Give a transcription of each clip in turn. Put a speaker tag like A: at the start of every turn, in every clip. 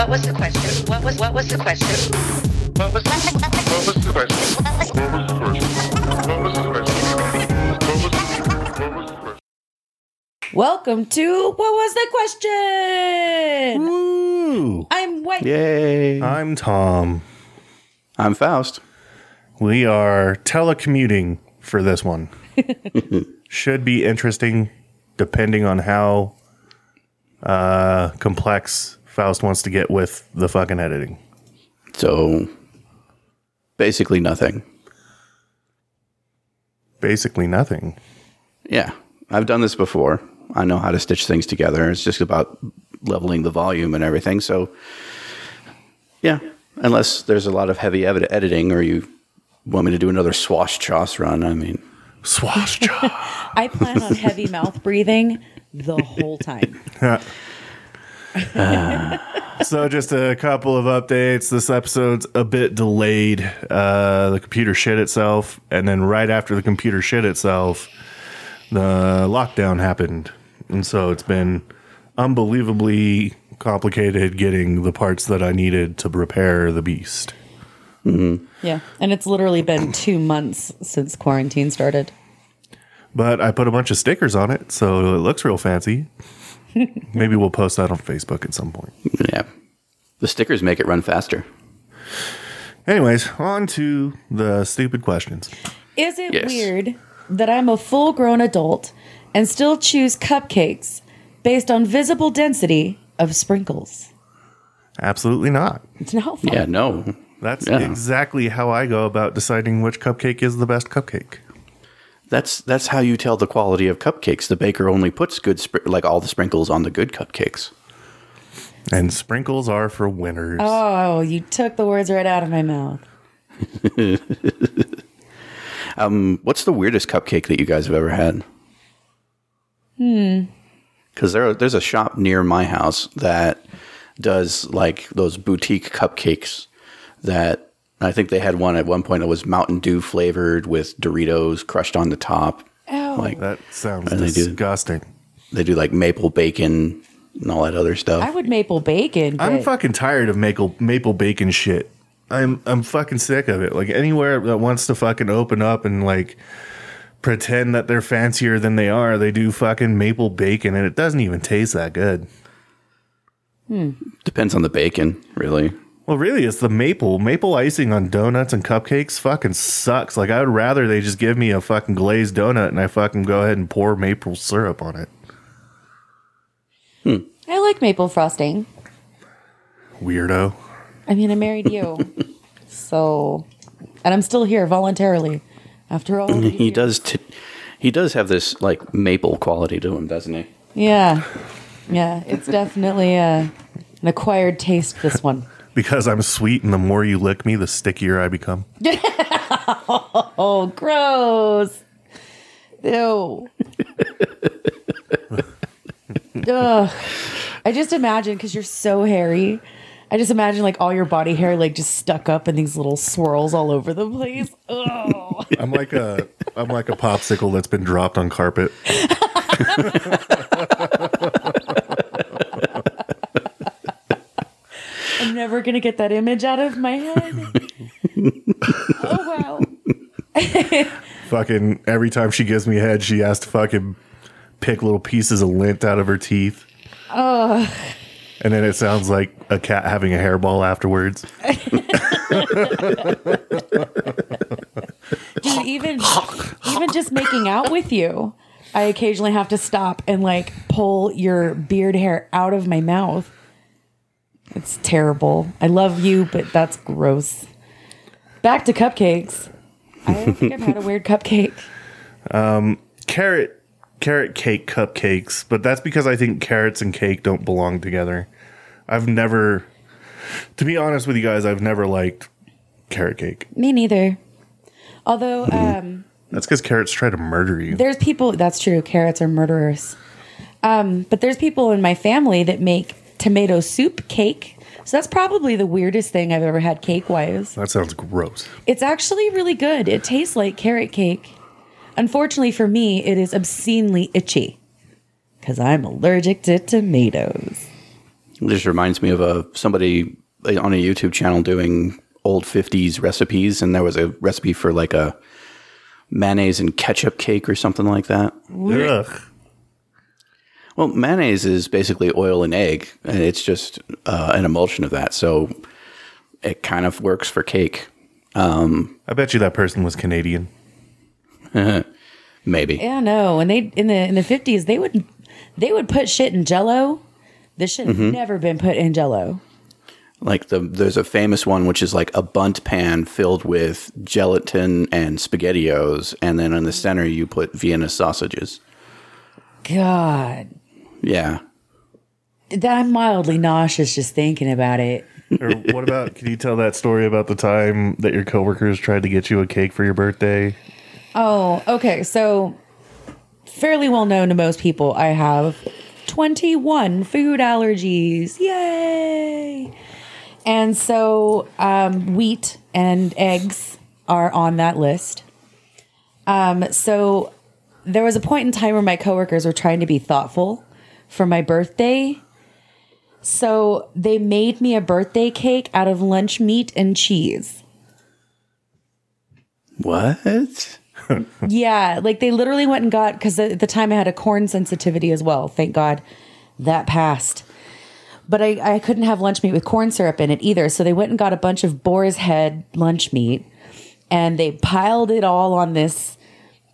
A: What was the question? What was what was the question?
B: What was, what was the question? What was the question? What was the question? What was, the question?
C: Welcome to What Was the Question?
D: Woo!
C: I'm White.
E: Yay.
D: I'm Tom.
E: I'm Faust.
D: We are telecommuting for this one. Should be interesting depending on how uh, complex Faust wants to get with the fucking editing.
E: So basically nothing.
D: Basically nothing.
E: Yeah. I've done this before. I know how to stitch things together. It's just about leveling the volume and everything. So yeah, unless there's a lot of heavy ed- editing or you want me to do another swash choss run, I mean,
D: Swash jaw.
C: I plan on heavy mouth breathing the whole time.
D: so just a couple of updates. This episode's a bit delayed. Uh, the computer shit itself, and then right after the computer shit itself, the lockdown happened, and so it's been unbelievably complicated getting the parts that I needed to repair the beast.
C: Yeah. And it's literally been two months since quarantine started.
D: But I put a bunch of stickers on it, so it looks real fancy. Maybe we'll post that on Facebook at some point.
E: yeah. The stickers make it run faster.
D: Anyways, on to the stupid questions.
C: Is it
E: Yes.
C: weird that I'm a full grown adult and still choose cupcakes based on visible density of sprinkles?
D: Absolutely not.
C: It's no fun.
E: Yeah, no.
D: That's
E: Yeah.
D: exactly how I go about deciding which cupcake is the best cupcake.
E: That's that's how you tell the quality of cupcakes. The baker only puts good spr- like all the sprinkles on the good cupcakes.
D: And sprinkles are for winners.
C: Oh, you took the words right out of my mouth.
E: um, What's the weirdest cupcake that you guys have ever had? Hmm. Because there, there's a shop near my house that does like those boutique cupcakes. That I think they had one at one point that was Mountain Dew flavored with Doritos crushed on the top.
C: Oh,
E: Like
D: that sounds
E: And they do-
D: disgusting.
E: they do like maple bacon and all that other stuff.
C: I would maple bacon.
D: I'm fucking tired of maple maple bacon shit. I'm I'm fucking sick of it. Like anywhere that wants to fucking open up and like pretend that they're fancier than they are, they do fucking maple bacon and it doesn't even taste that good. Hmm.
E: Depends on the bacon, really.
D: Well, really, it's the maple. Maple icing on donuts and cupcakes fucking sucks. Like, I would rather they just give me a fucking glazed donut and I fucking go ahead and pour maple syrup on it.
C: I like maple frosting.
D: Weirdo.
C: I mean, I married you. so, and I'm still here voluntarily after all.
E: He
C: years.
E: does. T- he does have this like maple quality to him, doesn't he?
C: Yeah. Yeah. It's definitely uh, an acquired taste, this one.
D: Because I'm sweet and the more you lick me, the stickier I become.
C: Oh, gross. Ew. Ugh. I just imagine because you're so hairy. I just imagine like all your body hair like just stuck up in these little swirls all over the place. Oh,
D: I'm like a I'm like a popsicle that's been dropped on carpet.
C: I'm never gonna get that image out of my head. oh wow.
D: Fucking every time she gives me a head, she has to fucking pick little pieces of lint out of her teeth. And then it sounds like a cat having a hairball afterwards.
C: Dude, even even just making out with you, I occasionally have to stop and like pull your beard hair out of my mouth. It's terrible. I love you, but that's gross. Back to cupcakes. I don't think I've had a weird cupcake.
D: Carrot carrot cake cupcakes, but that's because I think carrots and cake don't belong together. I've never to be honest with you guys, I've never liked carrot cake.
C: Me neither. Although um,
D: That's because carrots try to murder you.
C: there's people that's true, carrots are murderers. Um, but there's people in my family that make tomato soup cake. So that's probably the weirdest thing I've ever had cake wise.
D: That sounds gross.
C: It's actually really good. It tastes like carrot cake. Unfortunately for me, it is obscenely itchy because I'm allergic to tomatoes.
E: This reminds me of a somebody uh, on a YouTube channel doing old 50s recipes and there was a recipe for like a mayonnaise and ketchup cake or something like that.
D: Ugh.
E: Well, mayonnaise is basically oil and egg, and it's just uh, an emulsion of that. So it kind of works for cake,
D: I bet you that person was Canadian.
E: maybe.
C: Yeah, no. And they in the in the fifties, they would they would put shit in Jello. This shit
E: Mm-hmm.
C: never been put in Jello.
E: Like the there's a famous one which is like a Bundt pan filled with gelatin and spaghettios, and then in the center you put Vienna sausages.
C: God,
E: Yeah,
C: that I'm mildly nauseous just thinking about it.
D: Or what about? Can you tell that story about the time that your coworkers tried to get you a cake for your birthday?
C: Oh, okay. So, fairly well known to most people, I have 21 food allergies. Yay! And so, um, wheat and eggs are on that list. Um, so, there was a point in time where my coworkers were trying to be thoughtful for my birthday. So, they made me a birthday cake out of lunch meat and cheese.
E: what?
C: Yeah, like they literally went and got because at the time I had a corn sensitivity as well. Thank God that passed. But I, I couldn't have lunch meat with corn syrup in it either. So they went and got a bunch of boar's head lunch meat and they piled it all on this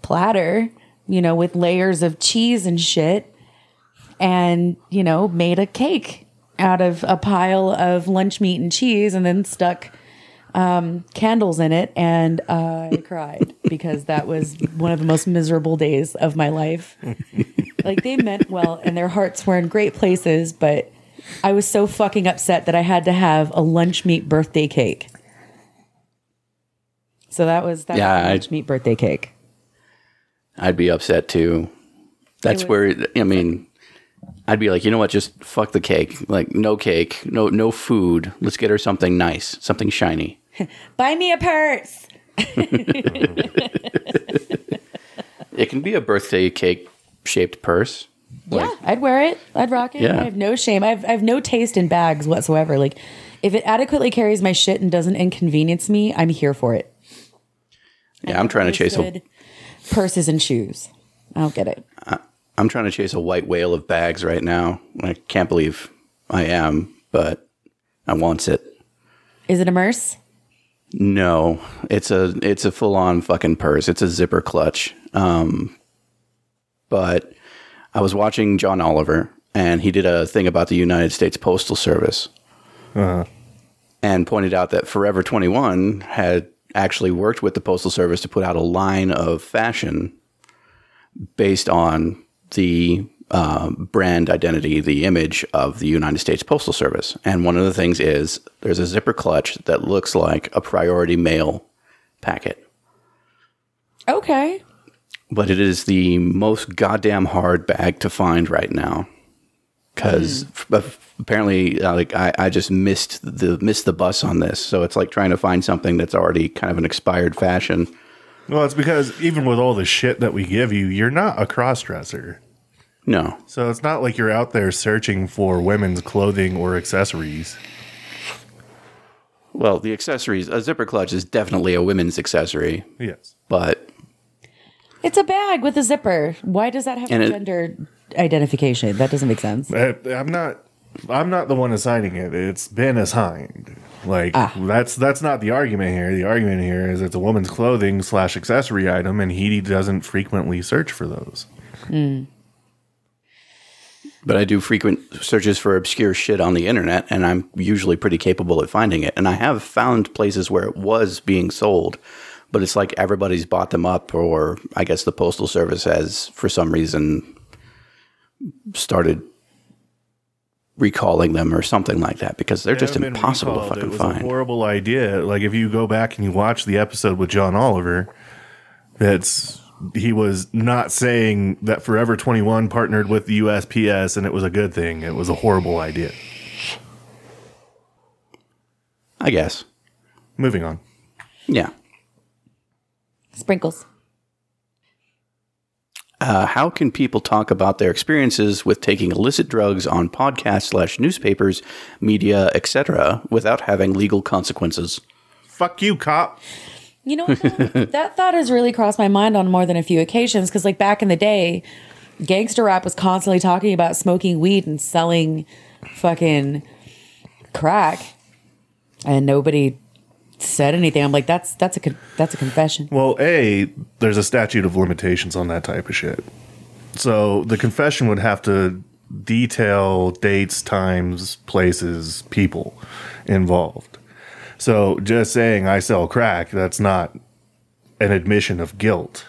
C: platter, you know, with layers of cheese and shit, and, you know, made a cake out of a pile of lunch meat and cheese and then stuck um, candles in it. And I cried because that was one of the most miserable days of my life. like they meant well and their hearts were in great places, but I was so fucking upset that I had to have a lunch meat birthday cake. So that was that
E: Yeah,
C: was a
E: I-
C: lunch meat birthday cake.
E: I'd be upset too. That's
C: was-
E: where I mean, I'd be like, you know what? Just fuck the cake. Like no cake, no no food. Let's get her something nice, something shiny.
C: Buy me a purse.
E: It can be a birthday cake shaped purse.
C: yeah, I'd wear it. I'd rock it.
E: Yeah.
C: I have no shame. I've I have no taste in bags whatsoever. Like if it adequately carries my shit and doesn't inconvenience me, I'm here for it.
E: Yeah, I'm trying to chase a
C: purses and shoes. I don't get it.
E: Uh, I'm trying to chase a white whale of bags right now. I can't believe I am, but I want it.
C: Is it a merce?
E: No, it's a it's a full on fucking purse. It's a zipper clutch. Um, but I was watching John Oliver, and he did a thing about the United States Postal Service, and pointed out that Forever Twenty One had actually worked with the Postal Service to put out a line of fashion based on the uh, brand identity, the image of the United States Postal Service. And one of the things is there's a zipper clutch that looks like a priority mail packet,
C: Okay.
E: but it is the most goddamn hard bag to find right now. Because apparently, uh, like I, I just missed the missed the bus on this, so it's like trying to find something that's already kind of an expired fashion.
D: Well, it's because even with all the shit that we give you, you're not a cross dresser.
E: No,
D: So it's not like you're out there searching for women's clothing or accessories.
E: well, the accessories, a zipper clutch is definitely a women's accessory,
D: Yes.
E: but
C: It's a bag with a zipper. Why does that have
E: And it-
C: gender identification? That doesn't make sense.
D: I, I'm not. I'm not the one assigning it. It's been assigned. Like ah. that's that's not the argument here. The argument here is it's a woman's clothing slash accessory item, and he doesn't frequently search for those. Hmm.
E: But I do frequent searches for obscure shit on the internet, and I'm usually pretty capable at finding it. And I have found places where it was being sold, but it's like everybody's bought them up, or I guess the postal service has, for some reason, started recalling them or something like that because they're just
D: haven't been
E: impossible to fucking
D: It was
E: find.
D: a horrible idea. Like if you go back and you watch the episode with John Oliver, that's he was not saying that Forever 21 partnered with the USPS and it was a good thing. It was a horrible idea.
E: I guess.
D: Moving on.
E: Yeah.
C: Sprinkles.
E: Uh, how can people talk about their experiences with taking illicit drugs on podcasts slash newspapers, media, etc., without having legal consequences?
D: Fuck you, cop.
C: You know, that thought has really crossed my mind on more than a few occasions because, like, back in the day, gangster rap was constantly talking about smoking weed and selling fucking crack, and nobody said anything. I'm like, that's that's a con- that's a confession.
D: Well, A, there's a statute of limitations on that type of shit. So the confession would have to detail dates, times, places, people involved. So just saying I sell crack, that's not an admission of guilt.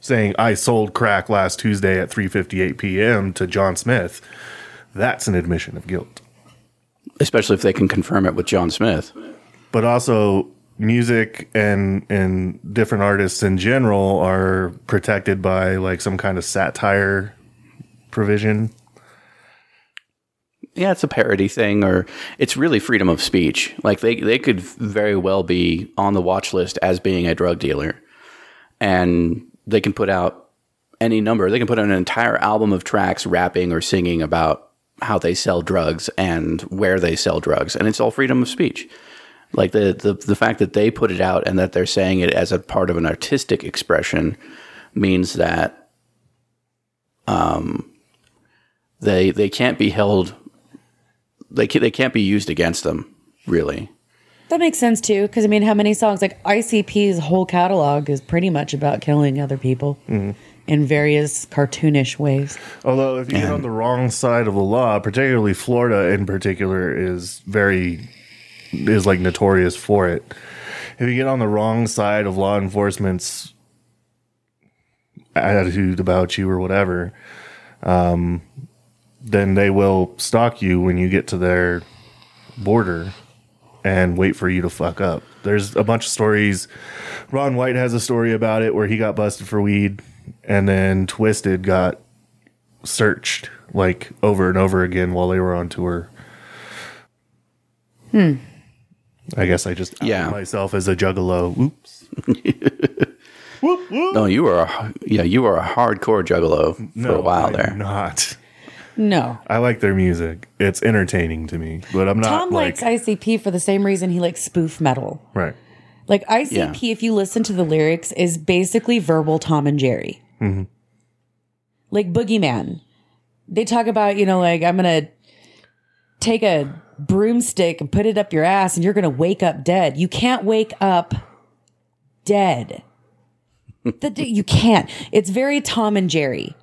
D: Saying I sold crack last Tuesday at 3:58 p.m. to John Smith, that's an admission of guilt.
E: Especially if they can confirm it with John Smith.
D: but also music and and different artists in general are protected by like some kind of satire provision.
E: Yeah, it's a parody thing, or it's really freedom of speech. Like they, they could very well be on the watch list as being a drug dealer, and they can put out any number. They can put out an entire album of tracks rapping or singing about how they sell drugs and where they sell drugs, and it's all freedom of speech. Like the the the fact that they put it out and that they're saying it as a part of an artistic expression means that um they they can't be held they can, they can't be used against them really
C: That makes sense too, because I mean, how many songs like ICP's whole catalog is pretty much about killing other people in various cartoonish ways.
D: Although if you get on the wrong side of the law, particularly Florida in particular is very is like notorious for it. If you get on the wrong side of law enforcement's attitude about you or whatever, um, then they will stalk you when you get to their border and wait for you to fuck up. There's a bunch of stories. Ron White has a story about it where he got busted for weed and then Twiztid got searched like over and over again while they were on tour. Hmm. I guess I just
E: Yeah.
D: myself as a juggalo. Oops. whoop, whoop.
E: no you were a, yeah you were a hardcore juggalo for a while
D: I'm
E: there
D: Not.
C: No.
D: I like their music. It's entertaining to me, but I'm not
C: Tom
D: like
C: likes ICP for the same reason he likes spoof metal.
D: right.
C: Like ICP,
E: Yeah.
C: if you listen to the lyrics, is basically verbal Tom and Jerry. Mm-hmm. Like Boogeyman. They talk about, you know, like, I'm going to take a broomstick and put it up your ass and you're going to wake up dead. You can't wake up dead. the, you can't. It's very Tom and Jerry.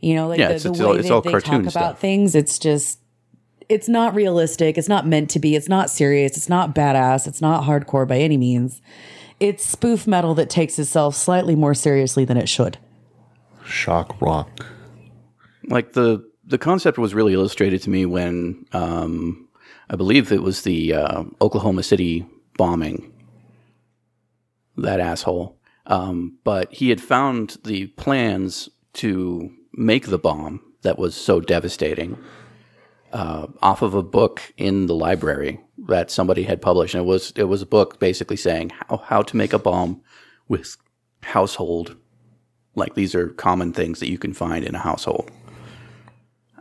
C: You know, like
E: Yeah,
C: the,
E: it's-
C: the
E: it's
C: way
E: all- it's
C: they,
E: all
C: they talk
E: cartoon
C: about
E: stuff.
C: things. It's just, it's not realistic. It's not meant to be. It's not serious. It's not badass. It's not hardcore by any means. It's spoof metal that takes itself slightly more seriously than it should.
D: Shock rock.
E: like the the concept was really illustrated to me when um, I believe it was the uh, Oklahoma City bombing. That asshole. Um, but he had found the plans to make the bomb that was so devastating uh, off of a book in the library that somebody had published, and it was it was a book basically saying how how to make a bomb with household like these are common things that you can find in a household.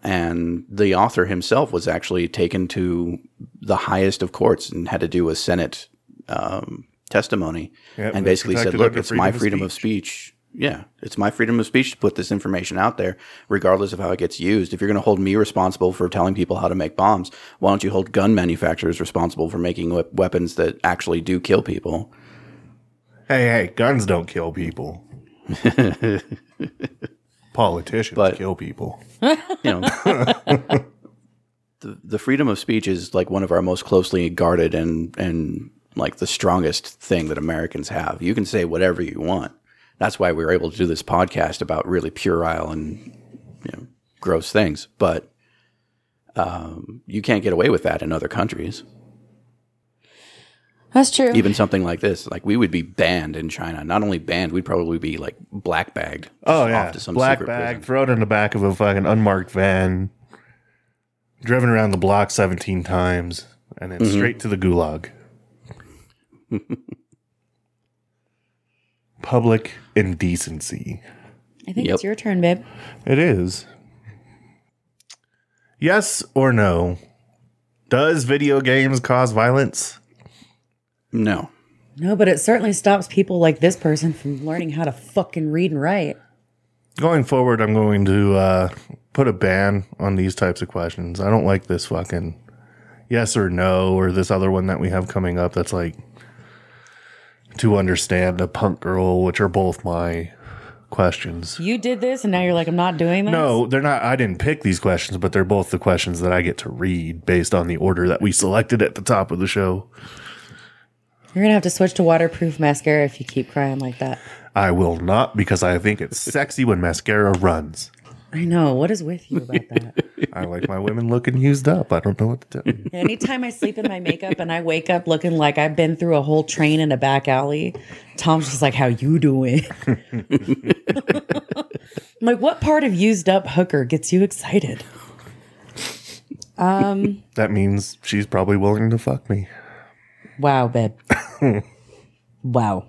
E: And the author himself was actually taken to the highest of courts and had to do a Senate um, testimony
D: Yep,
E: and basically said, look, it's my
D: freedom of
E: freedom of speech. Yeah, it's my freedom of speech to put this information out there, regardless of how it gets used. If you're going to hold me responsible for telling people how to make bombs, why don't you hold gun manufacturers responsible for making we- weapons that actually do kill people?
D: Hey, hey, guns don't kill people. Politicians
E: But-
D: kill people.
E: you know the, the freedom of speech is like one of our most closely guarded and and like the strongest thing that Americans have. You can say whatever you want. That's why we were able to do this podcast about really puerile and you know gross things. But um, you can't get away with that in other countries.
C: That's true.
E: Even something like this, like we would be banned in China. Not only banned, we'd probably be like black bagged.
D: Oh
E: off
D: yeah,
E: to some
D: black
E: secret
D: bag,
E: prison.
D: throw it in the back of a fucking unmarked van, driven around the block seventeen times, and
E: Mm-hmm.
D: then straight to the gulag. Public indecency.
C: I think
E: Yep.
C: it's your turn, babe.
D: It is. Yes or no? Does video games cause violence?
E: No.
C: No, but it certainly stops people like this person from learning how to fucking read and write.
D: Going forward, I'm going to uh, put a ban on these types of questions. I don't like this fucking yes or no or this other one that we have coming up that's like to understand a punk girl, which are both my questions.
C: You did this, and now you're like, I'm not doing this.
D: No, they're not. I didn't pick these questions, but they're both the questions that I get to read based on the order that we selected at the top of the show.
C: you're gonna have to switch to waterproof mascara if you keep crying like that.
D: I will not because I think it's sexy when mascara runs.
C: I know. What is with you about that?
D: I like my women looking used up. I don't know what to tell you.
C: Anytime I sleep in my makeup and I wake up looking like I've been through a whole train in a back alley, Tom's just like, "How you doing?" I'm like, what part of used up hooker gets you excited?
D: Um, That means she's probably willing to fuck me.
C: Wow, babe. wow.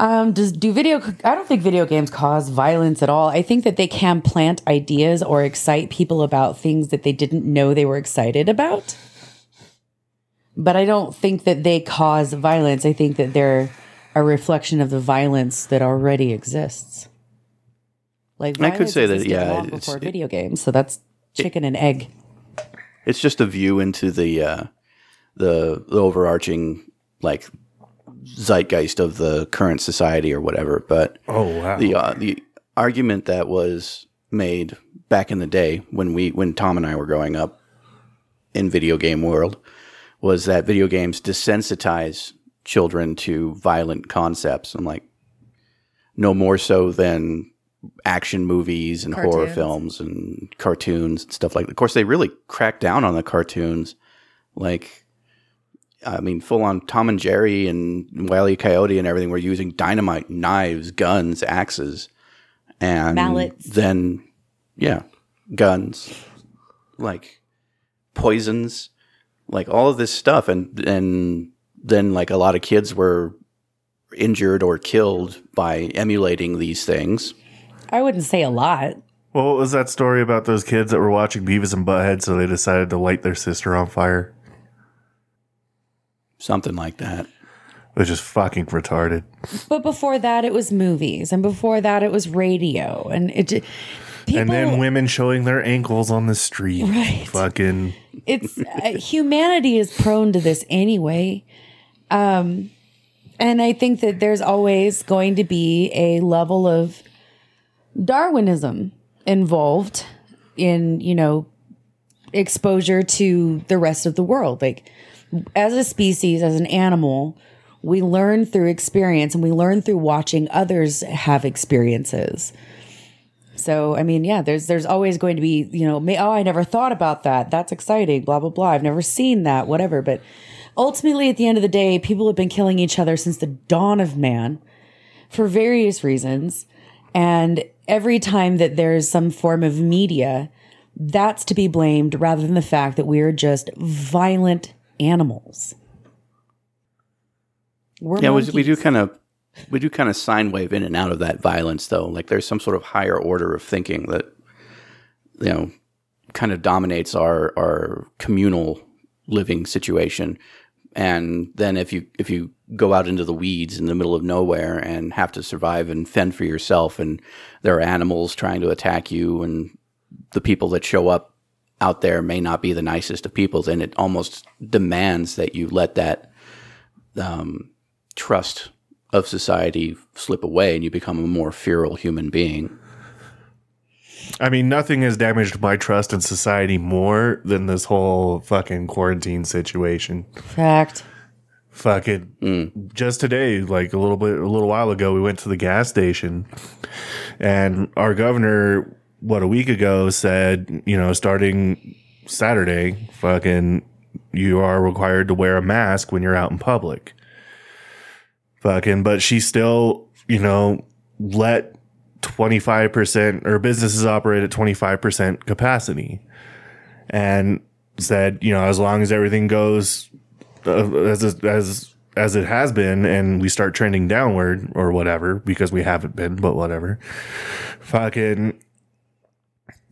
C: Um, does do video? I don't think video games cause violence at all. I think that they can plant ideas or excite people about things that they didn't know they were excited about. But I don't think that they cause violence. I think that they're a reflection of the violence that already exists. Like
E: I could say that, yeah, it's-
C: before
E: it-
C: video games. So that's chicken and egg.
E: It's just a view into the uh, the, the overarching like zeitgeist of the current society or whatever. But
D: Oh wow.
E: the uh, the argument that was made back in the day when we when Tom and I were growing up in video game world was that video games desensitize children to violent concepts. I'm like, no more so than action movies and horror films and cartoons and stuff like that. Of course, they really cracked down on the cartoons. Like, I mean, full on Tom and Jerry and Wile E. Coyote and everything were using dynamite, knives, guns, axes, and
C: Mallets.
E: then, yeah, guns, like poisons, like all of this stuff, and and then like a lot of kids were injured or killed by emulating these things.
C: I wouldn't say a lot.
D: well, what was that story about those kids that were watching Beavis and Butthead, so they decided to light their sister on fire?
E: Something like that.
D: Which is fucking retarded.
C: But before that, it was movies, and before that, it was radio, and it. j- People,
D: and then women showing their ankles on the street.
C: Right.
D: Fucking.
C: it's uh, humanity is prone to this anyway, um, and I think that there's always going to be a level of Darwinism involved in you know exposure to the rest of the world. Like as a species, as an animal, we learn through experience and we learn through watching others have experiences. So, I mean, yeah, there's there's always going to be, you know, oh, I never thought about that. That's exciting, blah blah blah. I've never seen that, whatever. But ultimately at the end of the day, people have been killing each other since the dawn of man for various reasons. And every time that there's some form of media, that's to be blamed rather than the fact that we're just violent animals. We're
E: Yeah, we, we do kind of we do kind of sine wave in and out of that violence, though. Like there's some sort of higher order of thinking that you know kind of dominates our our communal living situation. And then if you if you go out into the weeds in the middle of nowhere and have to survive and fend for yourself, and there are animals trying to attack you, and the people that show up out there may not be the nicest of people, then it almost demands that you let that um, trust of society slip away and you become a more feral human being.
D: I mean, nothing has damaged my trust in society more than this whole fucking quarantine situation.
C: fact.
D: Fucking just today, like a little bit, a little while ago, we went to the gas station, and our governor, what a week ago, said, you know, starting Saturday, fucking, you are required to wear a mask when you're out in public. Fucking, but she still, you know, let 25% or businesses operate at 25% capacity and said, you know, as long as everything goes uh, as as as it has been and we start trending downward or whatever because we haven't been, but whatever. Fucking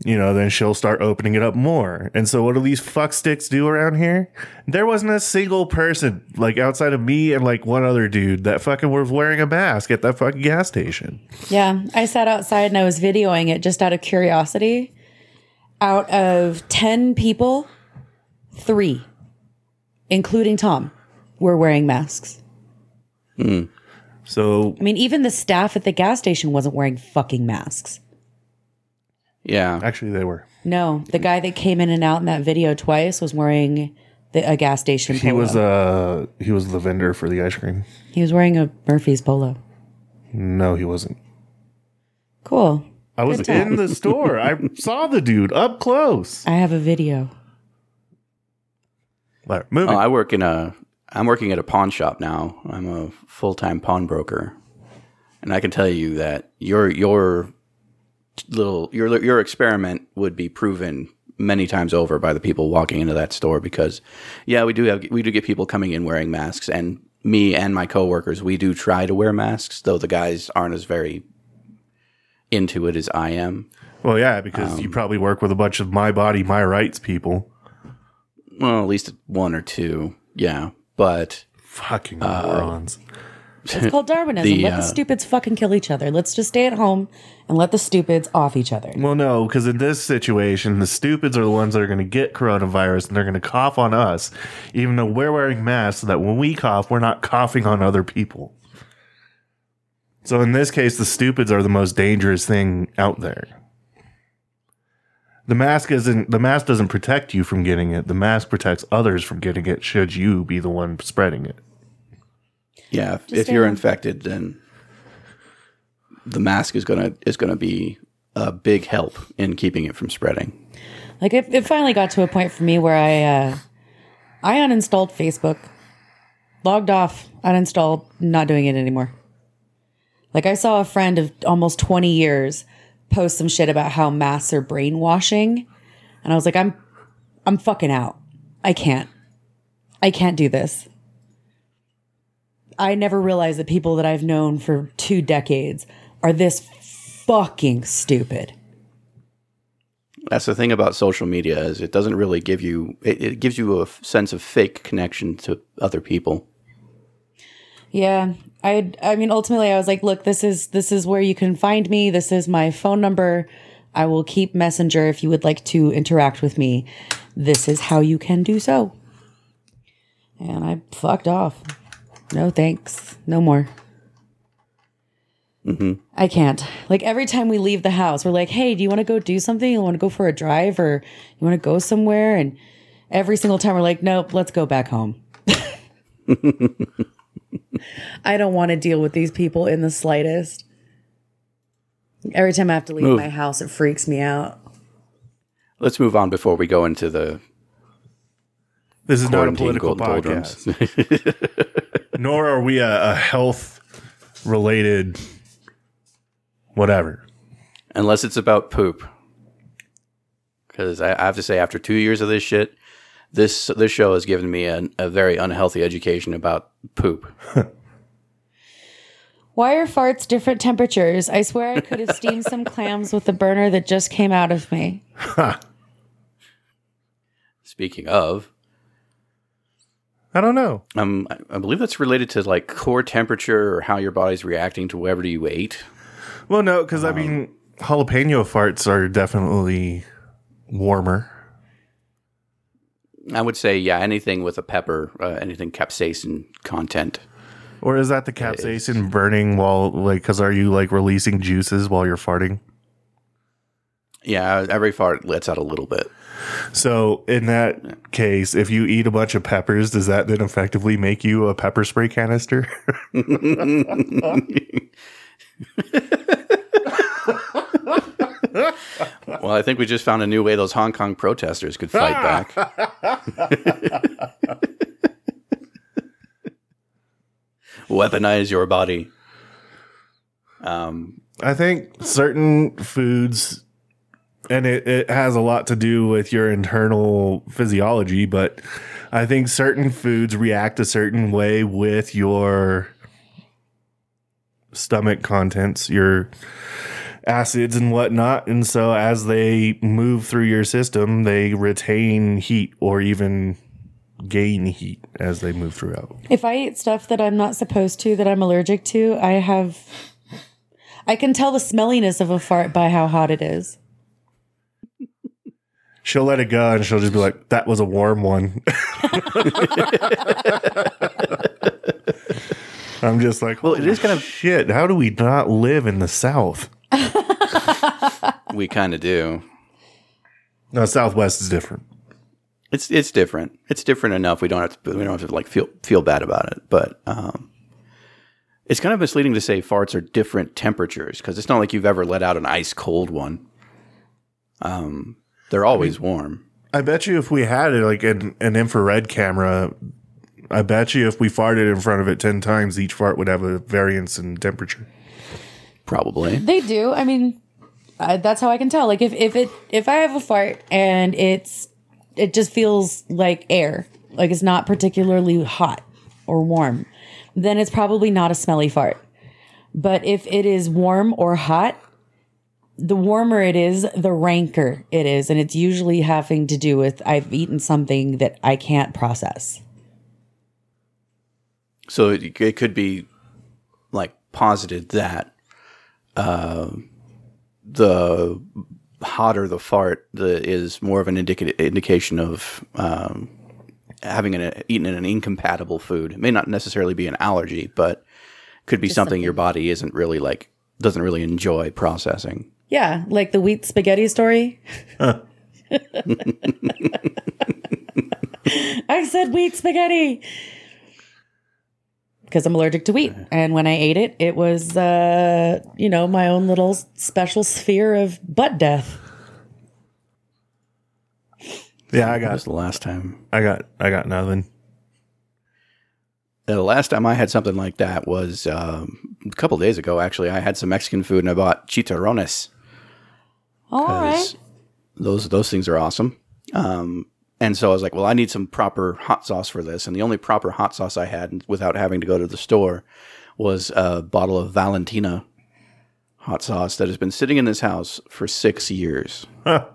D: you know, then she'll start opening it up more. And so what do these fuck sticks do around here? There wasn't a single person, like outside of me and like one other dude that fucking was wearing a mask at that fucking gas station.
C: Yeah, I sat outside and I was videoing it just out of curiosity. Out of 10 people, three, including Tom, were wearing masks. Hmm.
D: So
C: I mean, even the staff at the gas station wasn't wearing fucking masks.
E: Yeah.
D: actually they were.
C: No, the guy that came in and out in that video twice was wearing the, a gas station
D: He
C: polo.
D: was uh he was the vendor for the ice cream.
C: he was wearing a Murphy's polo.
D: No, he wasn't.
C: Cool.
D: I was
C: Good time.
D: in the store. I saw the dude up close.
C: I have a video.
D: All right, moving.
E: Oh, I work in a. I'm working at a pawn shop now. I'm a full time pawnbroker, and I can tell you that your your little your your experiment would be proven many times over by the people walking into that store because, yeah, we do have we do get people coming in wearing masks, and me and my coworkers we do try to wear masks, though the guys aren't as very into it as I am.
D: well, yeah, because
E: Um,
D: you probably work with a bunch of my body, my rights people.
E: Well, at least one or two, yeah, but.
D: Fucking
E: Uh,
D: morons.
C: It's called Darwinism.
E: The,
C: let the
E: uh,
C: stupids fucking kill each other. Let's just stay at home and let the stupids off each other.
D: Well, no, because in this situation, the stupids are the ones that are going to get coronavirus and they're going to cough on us, even though we're wearing masks, so that when we cough, we're not coughing on other people. So in this case, the stupids are the most dangerous thing out there. The mask isn't the mask doesn't protect you from getting it. The mask protects others from getting it should you be the one spreading it.
E: Yeah, if, if you're infected, then the mask is gonna is gonna be a big help in keeping it from spreading.
C: Like it, it finally got to a point for me where I uh, I uninstalled Facebook, logged off, uninstalled, not doing it anymore. Like I saw a friend of almost 20 years post some shit about how masks are brainwashing, and I was like, I'm I'm fucking out. I can't. I can't do this. I never realized that people that I've known for two decades are this fucking stupid.
E: That's the thing about social media is it doesn't really give you it, it gives you a f- sense of fake connection to other people.
C: Yeah. I I mean ultimately I was like, look, this is this is where you can find me. This is my phone number. I will keep Messenger if you would like to interact with me. This is how you can do so. And I fucked off. No thanks. No more. Mm-hmm. I can't. Like every time we leave the house, we're like, hey, do you want to go do something? You want to go for a drive or you want to go somewhere? And every single time we're like, nope, let's go back home. I don't want to deal with these people in the slightest. Every time I have to leave
E: Move.
C: my house, it freaks me out.
E: Let's move on before we go into the
D: This is not a political
E: golden
D: podcast.
E: doldrums.
D: Nor are we a, a health related whatever.
E: Unless it's about poop. Because I, I have to say, after two years of this shit, this this show has given me an, a very unhealthy education about poop.
C: Why are farts different temperatures? I swear I could have steamed some clams with the burner that just came out of me.
E: Speaking of,
D: I don't know.
E: um, I, I believe that's related to like core temperature or how your body's reacting to whatever you ate.
D: Well, no, because I mean, jalapeno farts are definitely warmer.
E: I would say, yeah, anything with a pepper, uh, anything capsaicin content.
D: Or is that the capsaicin burning while, like, because are you like releasing juices while you're farting?
E: Yeah, every fart lets out a little bit.
D: So, in that case, if you eat a bunch of peppers, does that then effectively make you a pepper spray canister?
E: Well, I think we just found a new way those Hong Kong protesters could fight back. Weaponize your body. Um,
D: I think certain foods, and it, it has a lot to do with your internal physiology, but I think certain foods react a certain way with your stomach contents, your acids and whatnot. And so as they move through your system, they retain heat or even gain heat as they move throughout.
C: If I eat stuff that I'm not supposed to, that I'm allergic to, I have. I can tell the smelliness of a fart by how hot it is.
D: She'll let it go and she'll just be like, that was a warm one. I'm just like,
E: Well, it is kind of-
D: shit. How do we not live in the South?
E: We kind of do.
D: No, Southwest is different.
E: It's it's different. It's different enough. We don't have to we don't have to like feel feel bad about it. But um, it's kind of misleading to say farts are different temperatures because it's not like you've ever let out an ice cold one. Um, they're always warm.
D: I bet you if we had it like an, an infrared camera, I bet you if we farted in front of it 10 times, each fart would have a variance in temperature.
E: Probably.
C: They do. I mean, uh, that's how I can tell. Like if if it if I have a fart and it's it just feels like air, like it's not particularly hot or warm, then it's probably not a smelly fart. But if it is warm or hot, the warmer it is, the ranker it is, and it's usually having to do with I've eaten something that I can't process.
E: So it, it could be like posited that uh, the hotter the fart, the is more of an indica- indication of um, having an eaten an incompatible food. It may not necessarily be an allergy, but could be something, your body isn't really like doesn't really enjoy processing.
C: Yeah, like the wheat spaghetti story. I said wheat spaghetti because I'm allergic to wheat, and when I ate it, it was uh, you know my own little special sphere of butt death.
D: Yeah, I
E: That was
D: got,
E: the last time.
D: I got, I got nothing.
E: The last time I had something like that was um, a couple days ago. Actually, I had some Mexican food and I bought chicharrones.
C: All right,
E: 'cause Those those things are awesome. Um, and so I was like, well, I need some proper hot sauce for this. And the only proper hot sauce I had without having to go to the store was a bottle of Valentina hot sauce that has been sitting in this house for six years.
D: Huh.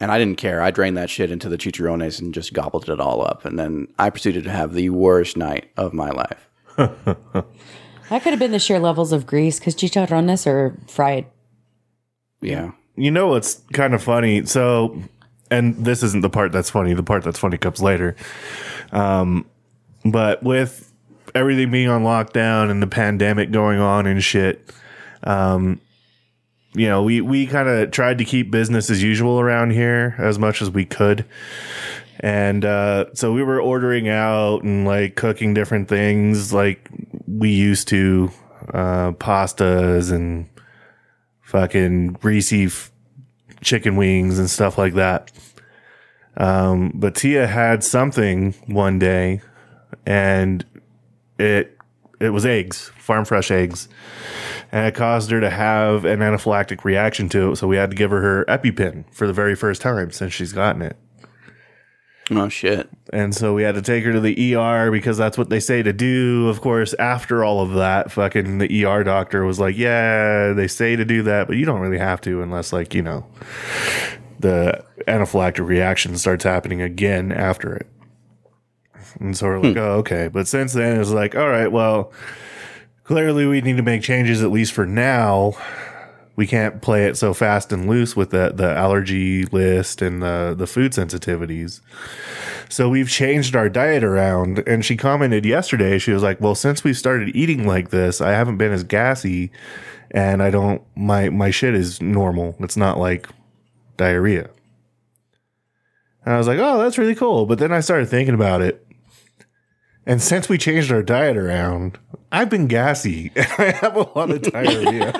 E: And I didn't care. I drained that shit into the chicharrones and just gobbled it all up. And then I proceeded to have the worst night of my life.
C: that could have been the sheer levels of grease because chicharrones are fried.
E: Yeah.
D: You know what's kind of funny? So, and this isn't the part that's funny. The part that's funny comes later. Um, but with everything being on lockdown and the pandemic going on and shit, um, you know, we we kind of tried to keep business as usual around here as much as we could. And uh, so we were ordering out and like cooking different things like we used to, uh, pastas and fucking greasy f- chicken wings and stuff like that. Um, but Tia had something one day, and it it was eggs, farm fresh eggs, and it caused her to have an anaphylactic reaction to it. So we had to give her her EpiPen for the very first time since she's gotten it.
E: Oh, shit.
D: And so we had to take her to the ER because that's what they say to do. Of course, after all of that, fucking the ER doctor was like, "Yeah, they say to do that, but you don't really have to unless like, you know, the anaphylactic reaction starts happening again after it." And so we're like, "Oh, okay." But since then it's like, "All right, well, clearly we need to make changes at least for now." We can't play it so fast and loose with the the allergy list and the the food sensitivities. So we've changed our diet around. And she commented yesterday, she was like, Well, since we started eating like this, I haven't been as gassy and I don't my my shit is normal. It's not like diarrhea. And I was like, Oh, that's really cool. But then I started thinking about it. And since we changed our diet around, I've been gassy and I have a lot of diarrhea.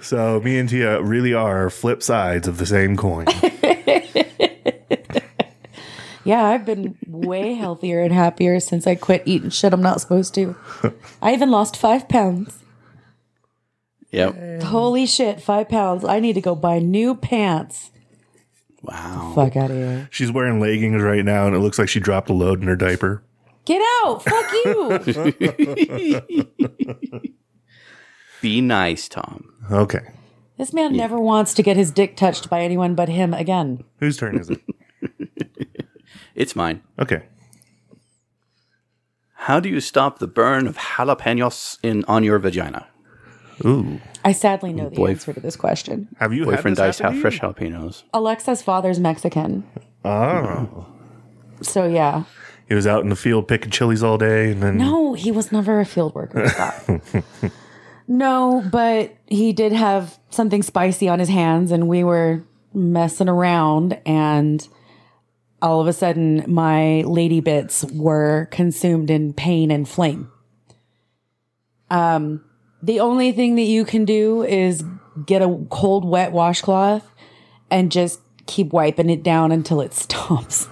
D: so me and Tia really are flip sides of the same coin.
C: Yeah, I've been way healthier and happier since I quit eating shit I'm not supposed to. I even lost five pounds.
E: Yep.
C: Holy shit, five pounds. I need to go buy new pants.
E: Wow.
C: Fuck out of here.
D: She's wearing leggings right now, and it looks like she dropped a load in her diaper.
C: Get out. Fuck you.
E: Be nice, Tom.
D: Okay.
C: this man never wants to get his dick touched by anyone but him again.
D: Whose turn is it?
E: It's mine.
D: Okay.
E: How do you stop the burn of jalapenos in on your vagina?
D: Ooh.
C: I sadly know the
E: Boy-
C: answer to this question.
D: Have you
E: Boyfriend
D: had
E: diced
D: this
E: half
D: happen to
E: fresh
D: you?
E: jalapenos.
C: Alexa's father's Mexican.
D: Oh.
C: So yeah.
D: He was out in the field picking chilies all day, and then
C: No, he was never a field worker. Stop. no, but he did have something spicy on his hands, and we were messing around, and all of a sudden, my lady bits were consumed in pain and flame. Um, the only thing that you can do is get a cold, wet washcloth and just keep wiping it down until it stops.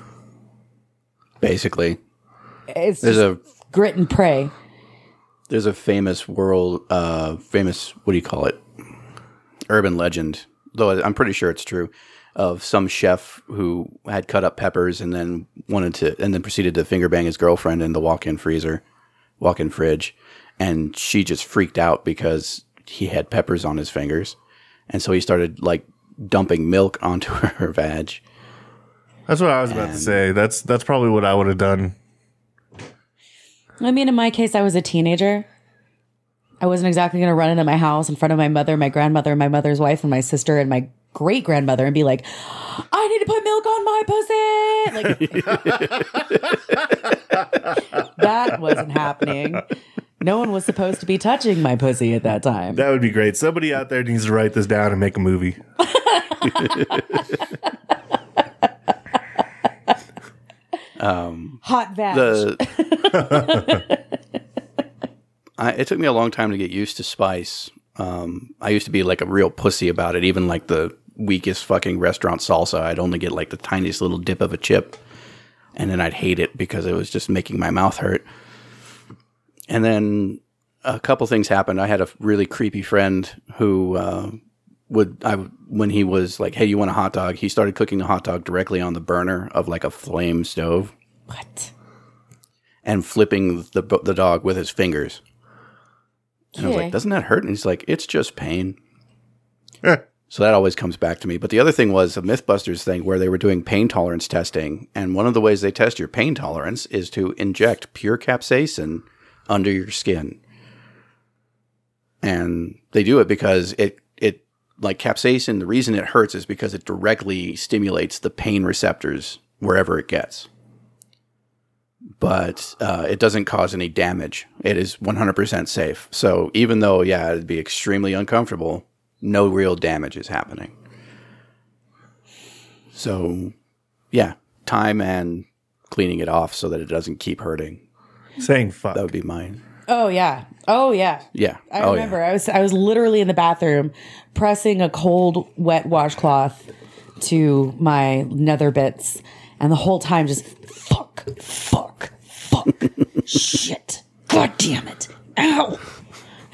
E: Basically,
C: It's
E: there's
C: just
E: a
C: grit and pray.
E: there's a famous world, uh, famous what do you call it? Urban legend, though I'm pretty sure it's true, of some chef who had cut up peppers and then wanted to, and then proceeded to finger bang his girlfriend in the walk-in freezer, walk-in fridge, and she just freaked out because he had peppers on his fingers, and so he started like dumping milk onto her vag.
D: that's what I was about to say. That's that's probably what I would have done.
C: I mean, in my case, I was a teenager. I wasn't exactly going to run into my house in front of my mother, my grandmother, my mother's wife, and my sister, and my great grandmother, and be like, "I need to put milk on my pussy." Like that wasn't happening. No one was supposed to be touching my pussy at that time.
D: That would be great. Somebody out there needs to write this down and make a movie.
C: Hot vag.
E: the I, it took me a long time to get used to spice. Um, I used to be like a real pussy about it. Even like the weakest fucking restaurant salsa, I'd only get like the tiniest little dip of a chip, and then I'd hate it because it was just making my mouth hurt. And then a couple things happened. I had a really creepy friend who uh, would I when he was like, "Hey, you want a hot dog?" He started cooking the hot dog directly on the burner of like a flame stove
C: what?
E: and flipping the the dog with his fingers. And I was like, "Doesn't that hurt?" And he's like, "It's just pain." So that always comes back to me. But the other thing was a MythBusters thing where they were doing pain tolerance testing, and one of the ways they test your pain tolerance is to inject pure capsaicin under your skin. And they do it because it it like capsaicin. The reason it hurts is because it directly stimulates the pain receptors wherever it gets but uh, it doesn't cause any damage. It is 100% safe. So even though, yeah, it'd be extremely uncomfortable, no real damage is happening. So, yeah, time and cleaning it off so that it doesn't keep hurting.
D: Saying fuck.
E: That would be mine.
C: Oh yeah. Oh yeah.
E: Yeah.
C: I
E: oh,
C: remember.
E: Yeah.
C: I was I was literally in the bathroom pressing a cold, wet washcloth to my nether bits, and the whole time just fuck, fuck, fuck, shit, god damn it, ow.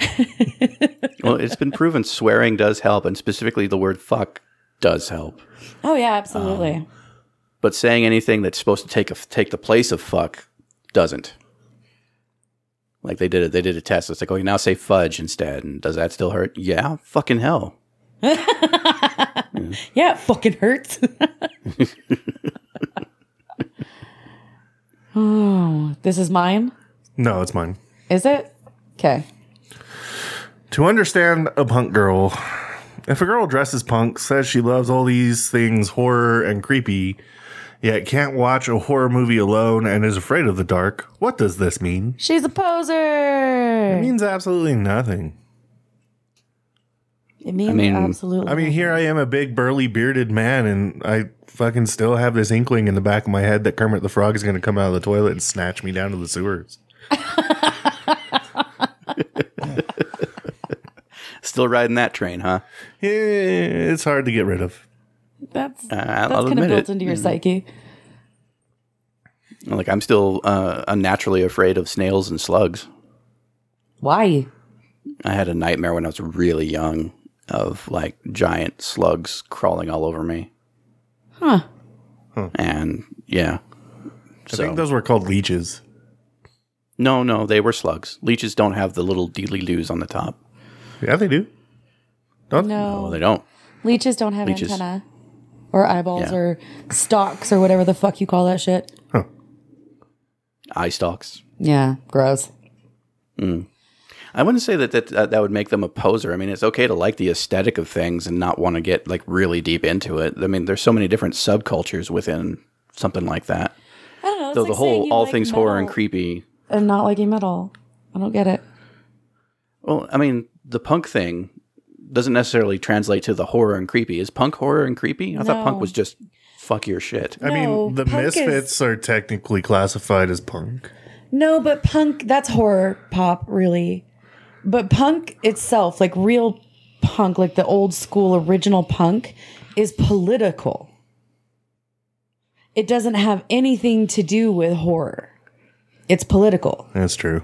E: Well, it's been proven swearing does help, and specifically the word fuck does help.
C: Oh yeah, absolutely.
E: Um, but saying anything that's supposed to take a, take the place of fuck doesn't. Like they did it, they did a test. It's like, oh, you now say fudge instead, and does that still hurt? Yeah, fucking hell.
C: yeah, it fucking hurts. oh, this is mine.
D: no, it's mine.
C: Is it? Okay.
D: To understand a punk girl, if a girl dresses punk, says she loves all these things horror and creepy, yet can't watch a horror movie alone and is afraid of the dark, what does this mean?
C: She's a poser.
D: It means absolutely nothing.
C: It means
E: mean-
C: absolutely.
D: I mean, here I am, a big burly bearded man, and I fucking still have this inkling in the back of my head that Kermit the Frog is going to come out of the toilet and snatch me down to the sewers.
E: Still riding that train, huh?
D: Yeah, it's hard to get rid of.
C: that's
E: Uh,
C: that's kind of built
E: it.
C: into your psyche.
E: Like I'm still uh, unnaturally afraid of snails and slugs
C: Why?
E: I had a nightmare when I was really young of like giant slugs crawling all over me.
C: Huh.
E: And yeah.
D: I think those were called leeches.
E: no, no, they were slugs. Leeches don't have the little dealy doos on the top.
D: Yeah, they do. Don't
C: No.
E: They don't.
C: Leeches don't have
E: Leeches.
C: antenna or eyeballs
E: Yeah.
C: or stalks or whatever the fuck you call that shit.
E: Eye stalks.
C: Yeah, gross. Hmm.
E: I wouldn't say that that, that that would make them a poser. I mean, it's okay to like the aesthetic of things and not want to get like really deep into it. I mean, there's so many different subcultures within something like that.
C: I don't know. it's
E: Though
C: like
E: the
C: saying
E: whole
C: you
E: all
C: like
E: things horror and
C: metal
E: creepy.
C: and not liking metal. I don't get it.
E: Well, I mean, the punk thing doesn't necessarily translate to the horror and creepy. Is punk horror and creepy? I thought punk was just fuck your shit.
D: I
C: No,
D: mean, the
C: punk is-
D: Misfits are technically classified as punk.
C: No, but punk, that's horror pop, really. But punk itself, like real punk, like the old school original punk, is political. It doesn't have anything to do with horror, it's political.
D: That's true.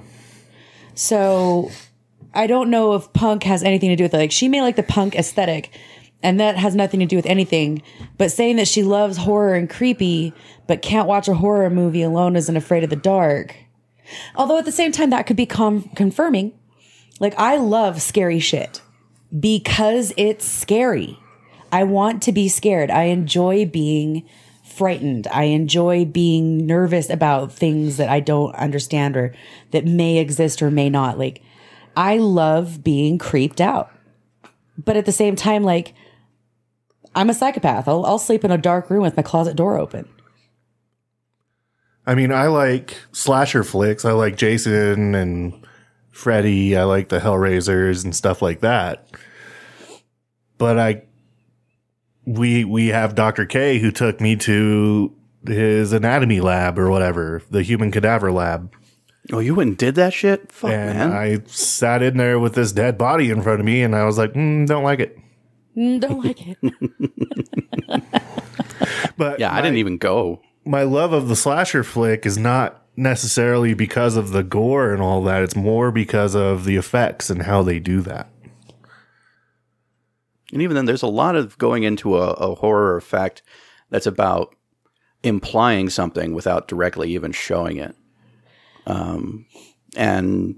C: So I don't know if punk has anything to do with it. Like she may like the punk aesthetic, and that has nothing to do with anything. But saying that she loves horror and creepy, but can't watch a horror movie alone isn't afraid of the dark. Although at the same time, that could be com- confirming. Like I love scary shit because it's scary. I want to be scared. I enjoy being frightened. I enjoy being nervous about things that I don't understand or that may exist or may not. Like, I love being creeped out. But at the same time, like, I'm a psychopath. I'll, I'll sleep in a dark room with my closet door open.
D: I mean, I like slasher flicks. I like Jason and Freddy. I like the Hellraisers and stuff like that. But I, we we have Doctor K who took me to his anatomy lab or whatever, the human cadaver lab,
E: Oh, you went and did that shit? Fuck,
D: and
E: man.
D: I sat in there with this dead body in front of me, and I was like, mm, don't like it.
C: Mm, don't like it.
D: But
E: yeah, I didn't even go.
D: my love of the slasher flick is not necessarily because of the gore and all that. It's more because of the effects and how they do that.
E: And even then, there's a lot of going into a, a horror effect that's about implying something without directly even showing it. Um, and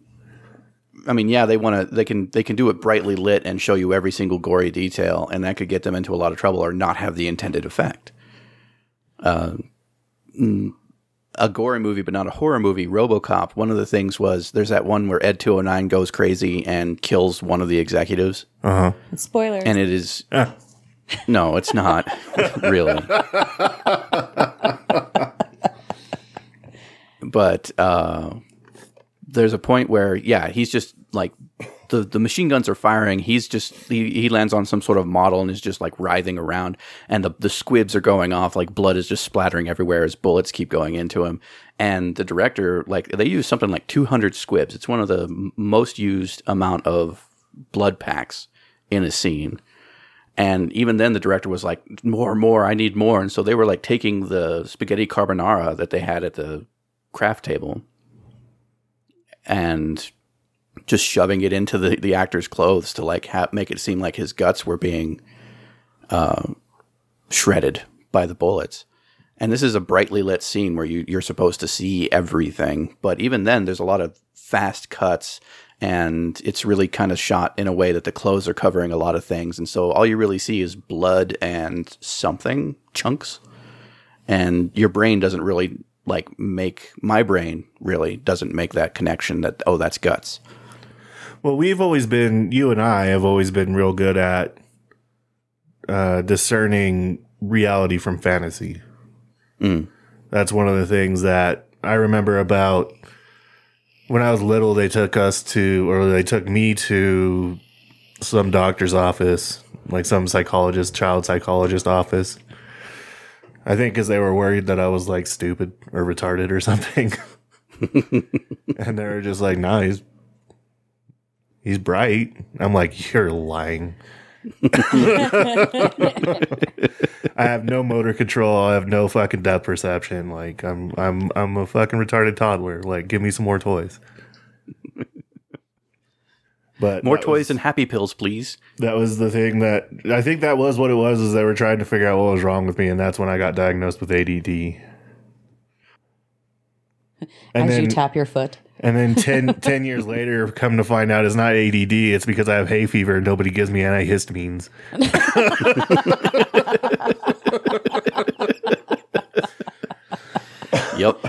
E: I mean, yeah, they want to. They can. They can do it brightly lit and show you every single gory detail, and that could get them into a lot of trouble or not have the intended effect. Uh, a gory movie, but not a horror movie. RoboCop. One of the things was there's that one where Ed 209 goes crazy and kills one of the executives
C: Spoilers.
E: and it is no it's not really but uh there's a point where yeah he's just like the, the machine guns are firing he's just he, he lands on some sort of model and is just like writhing around and the, the squibs are going off like blood is just splattering everywhere as bullets keep going into him and the director like they use something like 200 squibs it's one of the m- most used amount of blood packs in a scene and even then, the director was like, "More, more! I need more!" And so they were like taking the spaghetti carbonara that they had at the craft table and just shoving it into the, the actor's clothes to like ha- make it seem like his guts were being uh, shredded by the bullets. And this is a brightly lit scene where you, you're supposed to see everything, but even then, there's a lot of fast cuts and it's really kind of shot in a way that the clothes are covering a lot of things and so all you really see is blood and something chunks and your brain doesn't really like make my brain really doesn't make that connection that oh that's guts
D: Well, we've always been, you and I have always been real good at uh, discerning reality from fantasy. That's one of the things that I remember about when I was little. They took us to, or they took me to some doctor's office, like some psychologist, child psychologist office. I think because they were worried that I was like stupid or retarded or something. and they were just like, nah, he's he's bright. I'm like, you're lying. I have no motor control. I have no fucking depth perception. Like I'm I'm I'm a fucking retarded toddler. Like give me some more toys. But
E: More toys
D: was-
E: and happy pills, please.
D: that was the thing that I think that was what it was. Is they were trying to figure out what was wrong with me, and that's when I got diagnosed with ADD. And
C: As
D: then,
C: you tap your foot.
D: and then 10, 10 years later, come to find out it's not ADD. It's because I have hay fever and nobody gives me antihistamines.
E: Yep.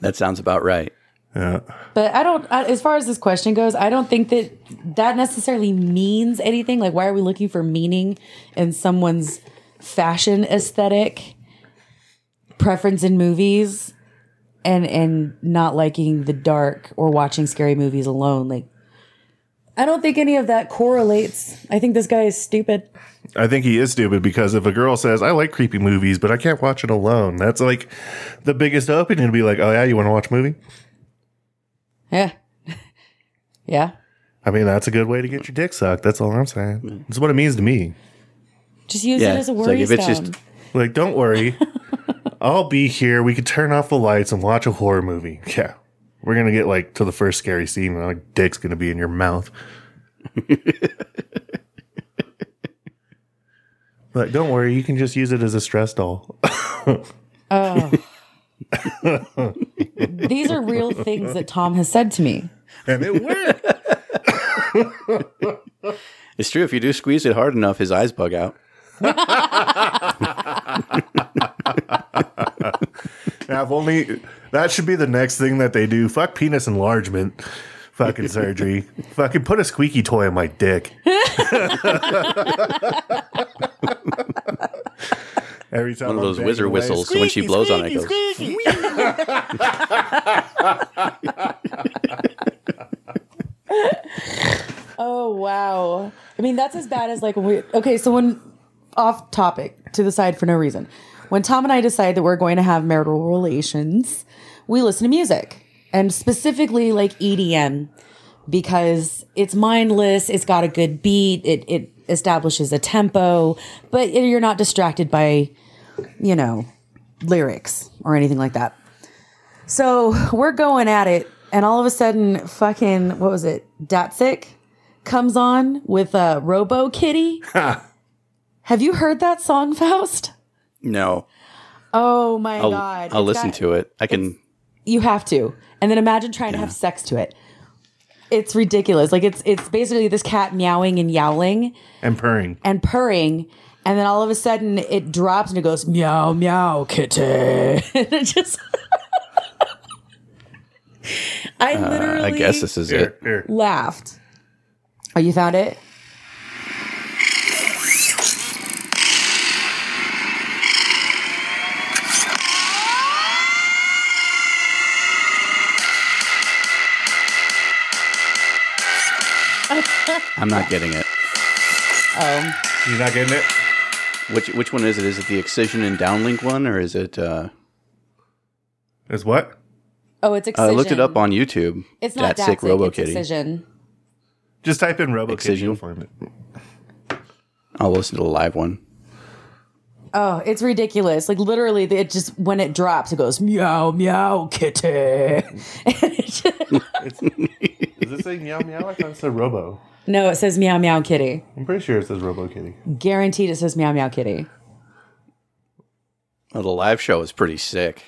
E: that sounds about right.
D: Yeah.
C: But I don't, I- as far as this question goes, I don't think that that necessarily means anything. Like, why are we looking for meaning in someone's fashion aesthetic, preference in movies, and and not liking the dark or watching scary movies alone? Like, I don't think any of that correlates. I think this guy is stupid.
D: I think he is stupid because if a girl says, I like creepy movies, but I can't watch it alone, that's like the biggest opening to be like, oh, yeah, you want to watch a movie?
C: Yeah, yeah.
D: I mean, that's a good way to get your dick sucked. That's all I'm saying. That's what it means to me.
C: Just use
E: Yeah,
C: it as a
E: it's like
C: worry
E: if it's
C: stone.
E: just-
D: Like, don't worry. I'll be here. We could turn off the lights and watch a horror movie. Yeah. We're going to get like to the first scary scene and like dick's going to be in your mouth. but don't worry. You can just use it as a stress doll. Oh.
C: These are real things that Tom has said to me.
D: and it worked.
E: It's true. If you do squeeze it hard enough, his eyes bug out.
D: Now, if only that should be the next thing that they do. Fuck penis enlargement. Fucking surgery. Fucking put a squeaky toy in my dick. Every time
E: One of
D: I'm
E: those
D: banging
E: whizzer
D: away,
E: whistles, so when she
D: squeaky,
E: blows on it, it
D: squeaky,
E: goes.
C: Oh wow! I mean, that's as bad as like we. Okay, so when off topic to the side for no reason, when Tom and I decide that we're going to have marital relations, we listen to music and specifically like EDM because it's mindless. It's got a good beat. It it establishes a tempo, but you're not distracted by, you know, lyrics or anything like that. So we're going at it, and all of a sudden, fucking what was it? Datsik comes on with a Robo Kitty. Have you heard that song, Faust?
E: No,
C: Oh my
E: I'll,
C: god!
E: I'll listen to it. I can.
C: You have to, and then imagine trying to have sex to it. It's ridiculous. Like it's it's basically this cat meowing and yowling
D: And purring.
C: and purring, and then all of a sudden it drops and it goes meow meow kitty. and it just. I literally.
E: Uh, I guess this is
D: Here,
E: it.
D: here.
C: laughed. Oh, you found it?
E: I'm not getting it.
C: Oh,
D: You're not getting it?
E: Which which one is it? Is it the excision and downlink one, or is it? Uh,
D: Is what?
C: oh, it's excision.
E: I looked it up on YouTube.
C: It's not
E: that sick
C: Datsik,
E: Robo
C: it's
E: Kitty.
C: excision.
D: Just type in Robo Kitty,
E: Excision.
D: you'll find it.
E: I'll listen to the live one.
C: Oh, it's ridiculous. Like literally, it just when it drops, it goes meow meow kitty.
D: It's, does it say meow meow? I thought it said Robo.
C: No, it says meow meow kitty.
D: I'm pretty sure it says Robo Kitty.
C: Guaranteed, it says meow meow kitty.
E: Oh, the live show is pretty sick.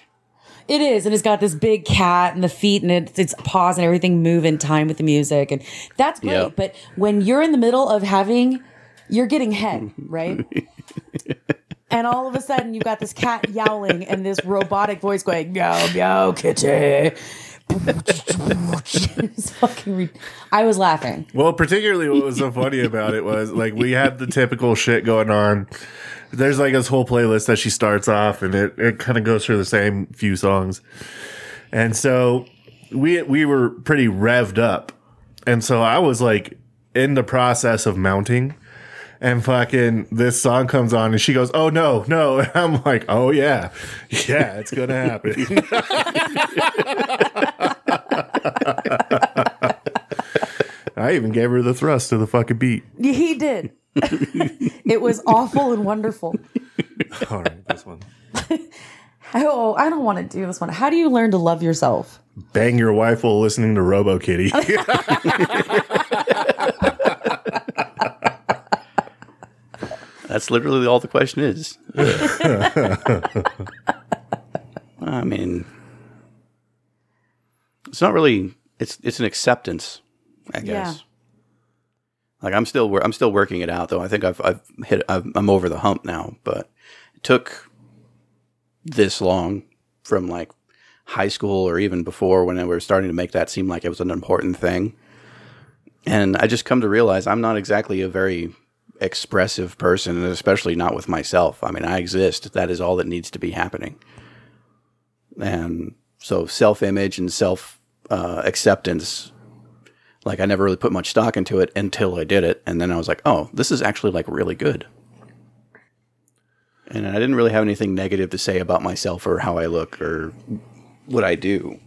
C: It is, and it's got this big cat and the feet and its its paws and everything move in time with the music, and that's great.
E: Yeah.
C: But when you're in the middle of having, you're getting head right, and all of a sudden you've got this cat yowling and this robotic voice going meow meow kitty. It's fucking. Re- I was laughing.
D: Well, particularly what was so funny about it was like we had the typical shit going on. There's like this whole playlist that she starts off and it, it kind of goes through the same few songs. And so we we were pretty revved up. And so I was like in the process of mounting and fucking this song comes on and she goes, "Oh no, no." And I'm like, "Oh yeah. Yeah, it's going to happen." I even gave her the thrust to the fucking beat.
C: He did. it was awful and wonderful.
D: All right, this one.
C: Oh, I don't want to do this one. How do you learn to love yourself?
D: Bang your wife while listening to Robo Kitty.
E: That's literally all the question is. I mean, it's not really. It's it's an acceptance, I guess.
C: Yeah.
E: Like I'm still I'm still working it out though. I think I've I've hit I've, I'm over the hump now, but it took this long from like high school or even before when we were starting to make that seem like it was an important thing. And I just come to realize I'm not exactly a very expressive person, and especially not with myself. I mean, I exist. That is all that needs to be happening. And so, self image and self uh, acceptance, like, I never really put much stock into it until I did it. And then I was like, oh, this is actually like really good. And I didn't really have anything negative to say about myself or how I look or what I do.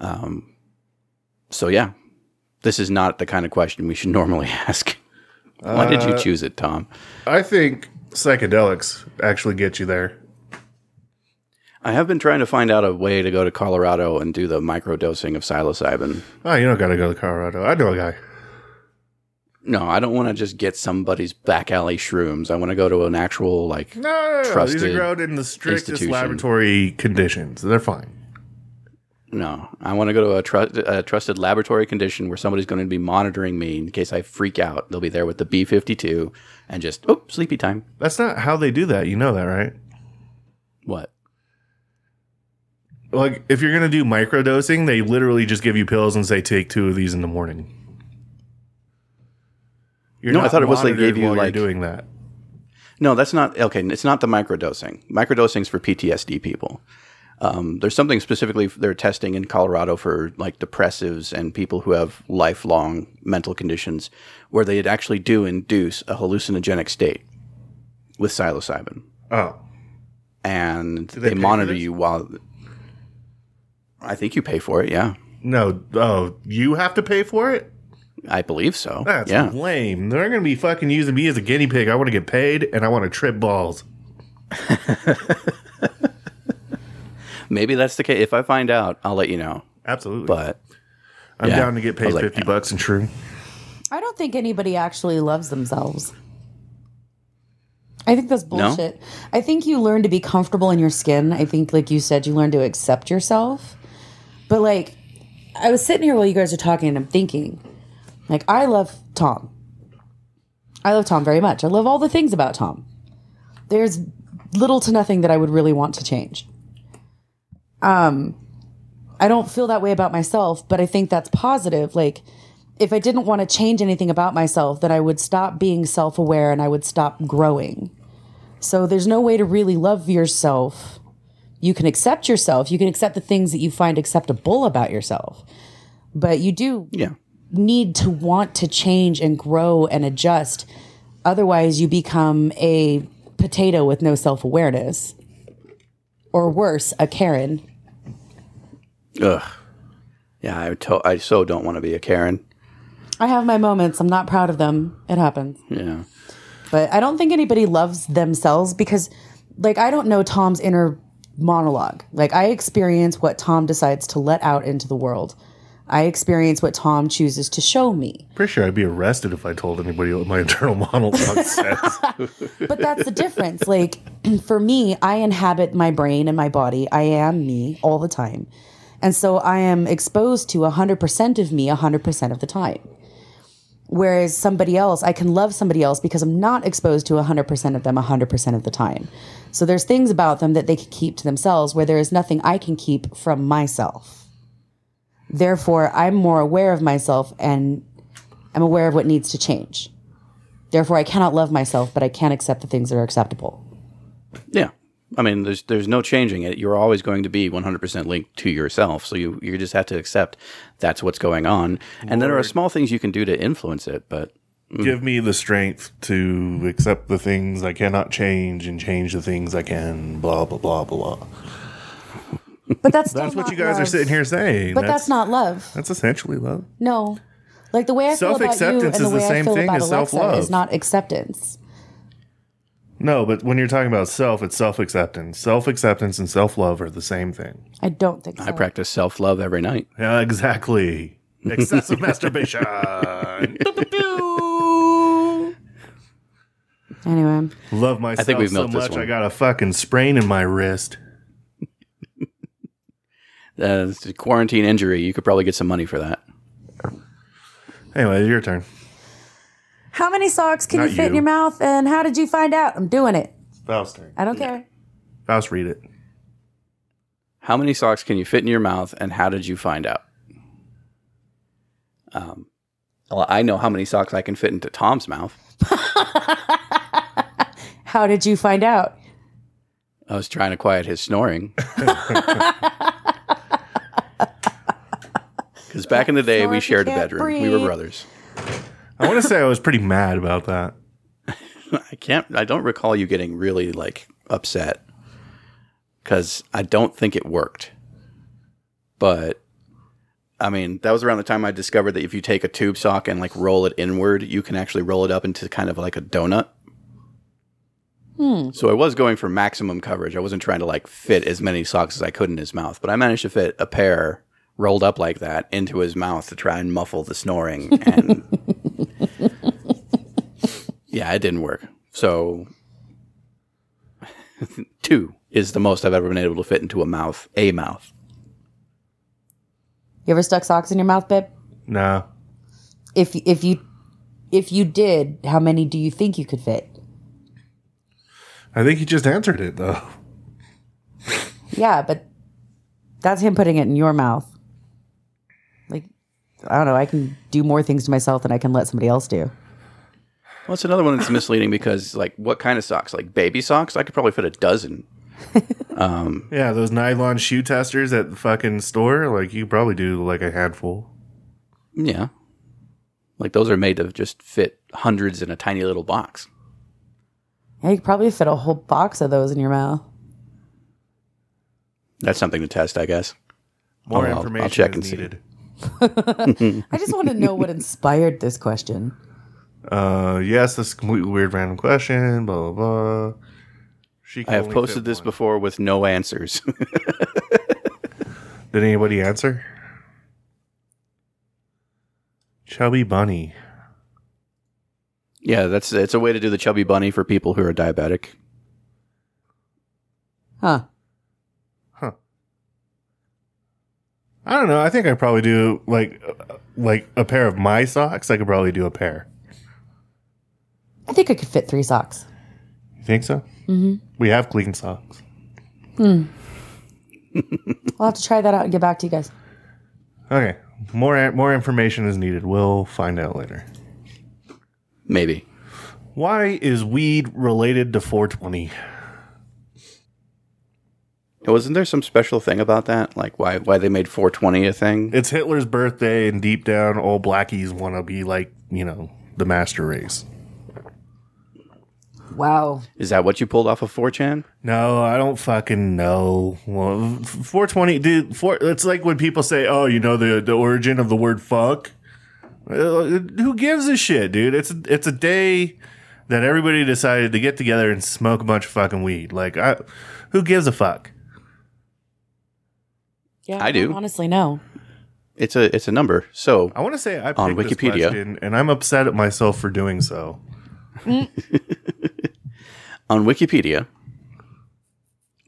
E: Um, so yeah, this is not the kind of question we should normally ask. Why did you choose it, Tom?
D: I think psychedelics actually get you there.
E: I have been trying to find out a way to go to Colorado and do the microdosing of psilocybin.
D: Oh, you don't got to go to Colorado. I know a guy.
E: No, I don't want to just get somebody's back alley shrooms. I want to go to an actual like
D: No, no, no, no. These are grown in the strictest laboratory conditions. They're fine.
E: no. I want to go to a, tru- a trusted laboratory condition where somebody's going to be monitoring me in case I freak out. They'll be there with the B fifty two and just oh sleepy time.
D: That's not how they do that. You know that, right?
E: What?
D: Like, if you're going to do microdosing, they literally just give you pills and say, take two of these in the morning. You're
E: No, I thought it was they
D: monitored
E: gave you, like-
D: doing that.
E: No, that's not okay. It's not the microdosing. is for PTSD people. Um, there's something specifically they're testing in Colorado for like depressives and people who have lifelong mental conditions, where they actually do induce a hallucinogenic state with psilocybin,
D: Oh.
E: and
D: they
E: they, monitor you while. I think you pay for it. Yeah,
D: No. Oh, you have to pay for it?
E: I believe so.
D: That's
E: yeah,
D: lame. They're going to be fucking using me as a guinea pig. I want to get paid and I want to trip balls.
E: maybe that's the case. If I find out, I'll let you know.
D: Absolutely.
E: But
D: I'm
E: yeah.
D: down to get paid
E: like,
D: 50 bucks and true.
C: I don't think anybody actually loves themselves. I think that's bullshit. I think you learn to be comfortable in your skin. I think, like you said, you learn to accept yourself. But, like, I was sitting here while you guys are talking and I'm thinking, like, I love Tom. I love Tom very much. I love all the things about Tom. There's little to nothing that I would really want to change. Um, I don't feel that way about myself, but I think that's positive. Like, if I didn't want to change anything about myself, then I would stop being self aware and I would stop growing. So there's no way to really love yourself. You can accept yourself, you can accept the things that you find acceptable about yourself, but you do
E: yeah,
C: need to want to change and grow and adjust. Otherwise, you become a potato with no self awareness. Or worse, a Karen.
E: ugh, yeah. I to- I so don't want to be a Karen.
C: I have my moments. I'm not proud of them. It happens.
E: Yeah.
C: But I don't think anybody loves themselves because, like, I don't know Tom's inner monologue. Like, I experience what Tom decides to let out into the world. I experience what Tom chooses to show me.
D: Pretty sure I'd be arrested if I told anybody what my internal monologue says.
C: But that's the difference. Like, for me, I inhabit my brain and my body. I am me all the time. And so I am exposed to 100% of me 100% of the time. Whereas somebody else, I can love somebody else because I'm not exposed to 100% of them 100% of the time. So there's things about them that they can keep to themselves where there is nothing I can keep from myself. Therefore, I'm more aware of myself and I'm aware of what needs to change. Therefore, I cannot love myself, but I can accept the things that are acceptable.
E: Yeah. I mean, there's there's no changing it. You're always going to be 100% linked to yourself. So you you just have to accept that's what's going on. And there are small things you can do to influence it, but mm.
D: Give me the strength to accept the things I cannot change and change the things I can. Blah blah blah blah.
C: But that's
D: That's what you guys are sitting here saying.
C: But that's, not love.
D: That's essentially love.
C: No, like the way I feel about you and
D: Self-acceptance
C: the
D: is the
C: way I feel
D: thing
C: about
D: as
C: Alexa
D: self-love.
C: is not acceptance.
D: No, but when you're talking about self, it's self acceptance. Self acceptance and self love are the same thing.
C: I don't think so.
E: I practice self love every night.
D: Yeah, exactly. Excessive masturbation.
C: Anyway,
D: Love myself
E: think we've
D: so
E: milked this
D: much.
E: one.
D: I got a fucking sprain in my wrist.
E: Uh, it's a quarantine injury. You could probably get some money for that.
D: Anyway, your turn.
C: How many socks can
D: Not
C: you fit in
D: you.
C: your mouth, and how did you find out? I'm doing it.
D: Faust turn.
C: I don't care.
D: Faust, read it.
E: How many socks can you fit in your mouth, and how did you find out? Um, well, I know how many socks I can fit into Tom's mouth.
C: How did you find out?
E: I was trying to quiet his snoring. Because back in the day,
C: Sorry
E: we
C: if you
E: shared a
C: can't
E: bedroom. We were
C: breathe.
E: brothers.
D: I want to say I was pretty mad about that.
E: I can't. I don't recall you getting really like upset because I don't think it worked. But I mean, that was around the time I discovered that if you take a tube sock and like roll it inward, you can actually roll it up into kind of like a donut. Hmm. So I was going for maximum coverage. I wasn't trying to like fit as many socks as I could in his mouth, but I managed to fit a pair rolled up like that into his mouth to try and muffle the snoring and yeah, it didn't work. So two is the most I've ever been able to fit into a mouth, a mouth.
C: You ever stuck socks in your mouth, babe?
D: No.
C: If if you if you did, how many do you think you could fit?
D: I think you just answered it though.
C: Yeah, but that's him putting it in your mouth. Like, I don't know. I can do more things to myself than I can let somebody else do.
E: Well, it's another one that's misleading because, like, what kind of socks? Like baby socks? I could probably fit a dozen.
D: Um, yeah, those nylon shoe testers at the fucking store, like you probably do like a handful.
E: Yeah. Like, those are made to just fit hundreds in a tiny little box.
C: Yeah, you could probably fit a whole box of those in your mouth.
E: That's something to test, I guess.
D: More
E: I'll- I'll
D: information
E: check
D: is
E: and see.
D: needed.
C: I just want to know what inspired this question.
D: Uh, yes, this is a completely weird random question. Blah blah blah. She
E: I have posted this
D: one.
E: before with no answers.
D: Did anybody answer? Chubby bunny.
E: yeah, that's it's a way to do the chubby bunny for people who are diabetic.
C: Huh. Huh.
D: I don't know. I think I probably do like uh, like a pair of my socks. I could probably do a pair.
C: I think I could fit three socks.
D: You think so? Mm-hmm. We have clean socks.
C: I'll have to try that out and get back to you guys.
D: Okay. More more information is needed. We'll find out later.
E: Maybe.
D: Why is weed related to 420?
E: Wasn't there some special thing about that? Like why why they made 420 a thing?
D: It's Hitler's birthday, and deep down, all blackies want to be like you know the master race.
C: Wow.
E: Is that what you pulled off of 4chan?
D: No, I don't fucking know. Well, 420, dude. Four, it's like when people say, "Oh, you know the the origin of the word fuck." Uh, who gives a shit, dude? It's it's a day that everybody decided to get together and smoke a bunch of fucking weed. Like, I, who gives a fuck?
C: Yeah,
E: I do.
C: don't Honestly, no.
E: It's a it's a number. So
D: I want to say I picked
E: On
D: this
E: Wikipedia.
D: question, and I'm upset at myself for doing so.
E: on Wikipedia,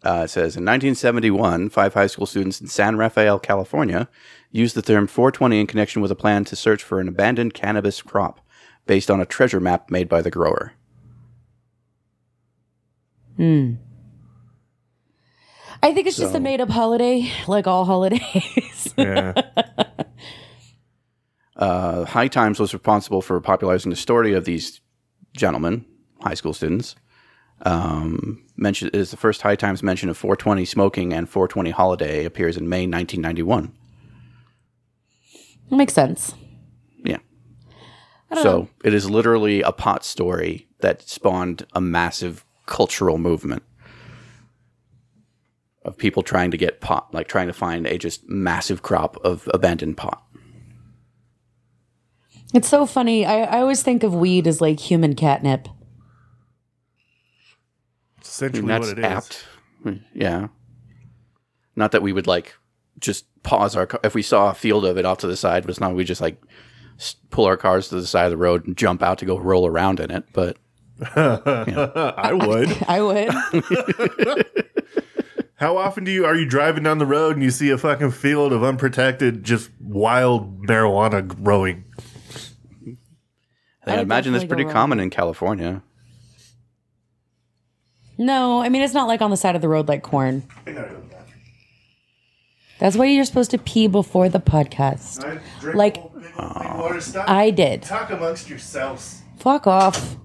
E: uh, it says in 1971, five high school students in San Rafael, California, used the term 420 in connection with a plan to search for an abandoned cannabis crop based on a treasure map made by the grower. Hmm.
C: I think it's just a made up holiday, like all holidays.
D: Yeah,
E: Uh, High Times was responsible for popularizing the story of these gentlemen, high school students. Um, mention it is the first High Times mention of 420 smoking and 420 holiday appears in May 1991.
C: Makes sense.
E: Yeah. So it is literally a pot story that spawned a massive cultural movement of people trying to get pot, like trying to find a just massive crop of abandoned pot.
C: It's so funny. I, I always think of weed as like human catnip.
D: It's essentially
E: And that's
D: what it is.
E: apt. Yeah. Not that we would like just pause our car. If we saw a field of it off to the side, but it's not. We just like pull our cars to the side of the road and jump out to go roll around in it. But
D: I would.
C: I would.
D: How often do you are you driving down the road and you see a fucking field of unprotected, just wild marijuana growing?
E: I
C: would
E: imagine that's pretty
C: go
E: common in California.
C: No, I mean it's not like on the side of the road like corn. That's why you're supposed to pee before the podcast. Like, I did.
D: talk amongst yourselves.
C: Fuck off.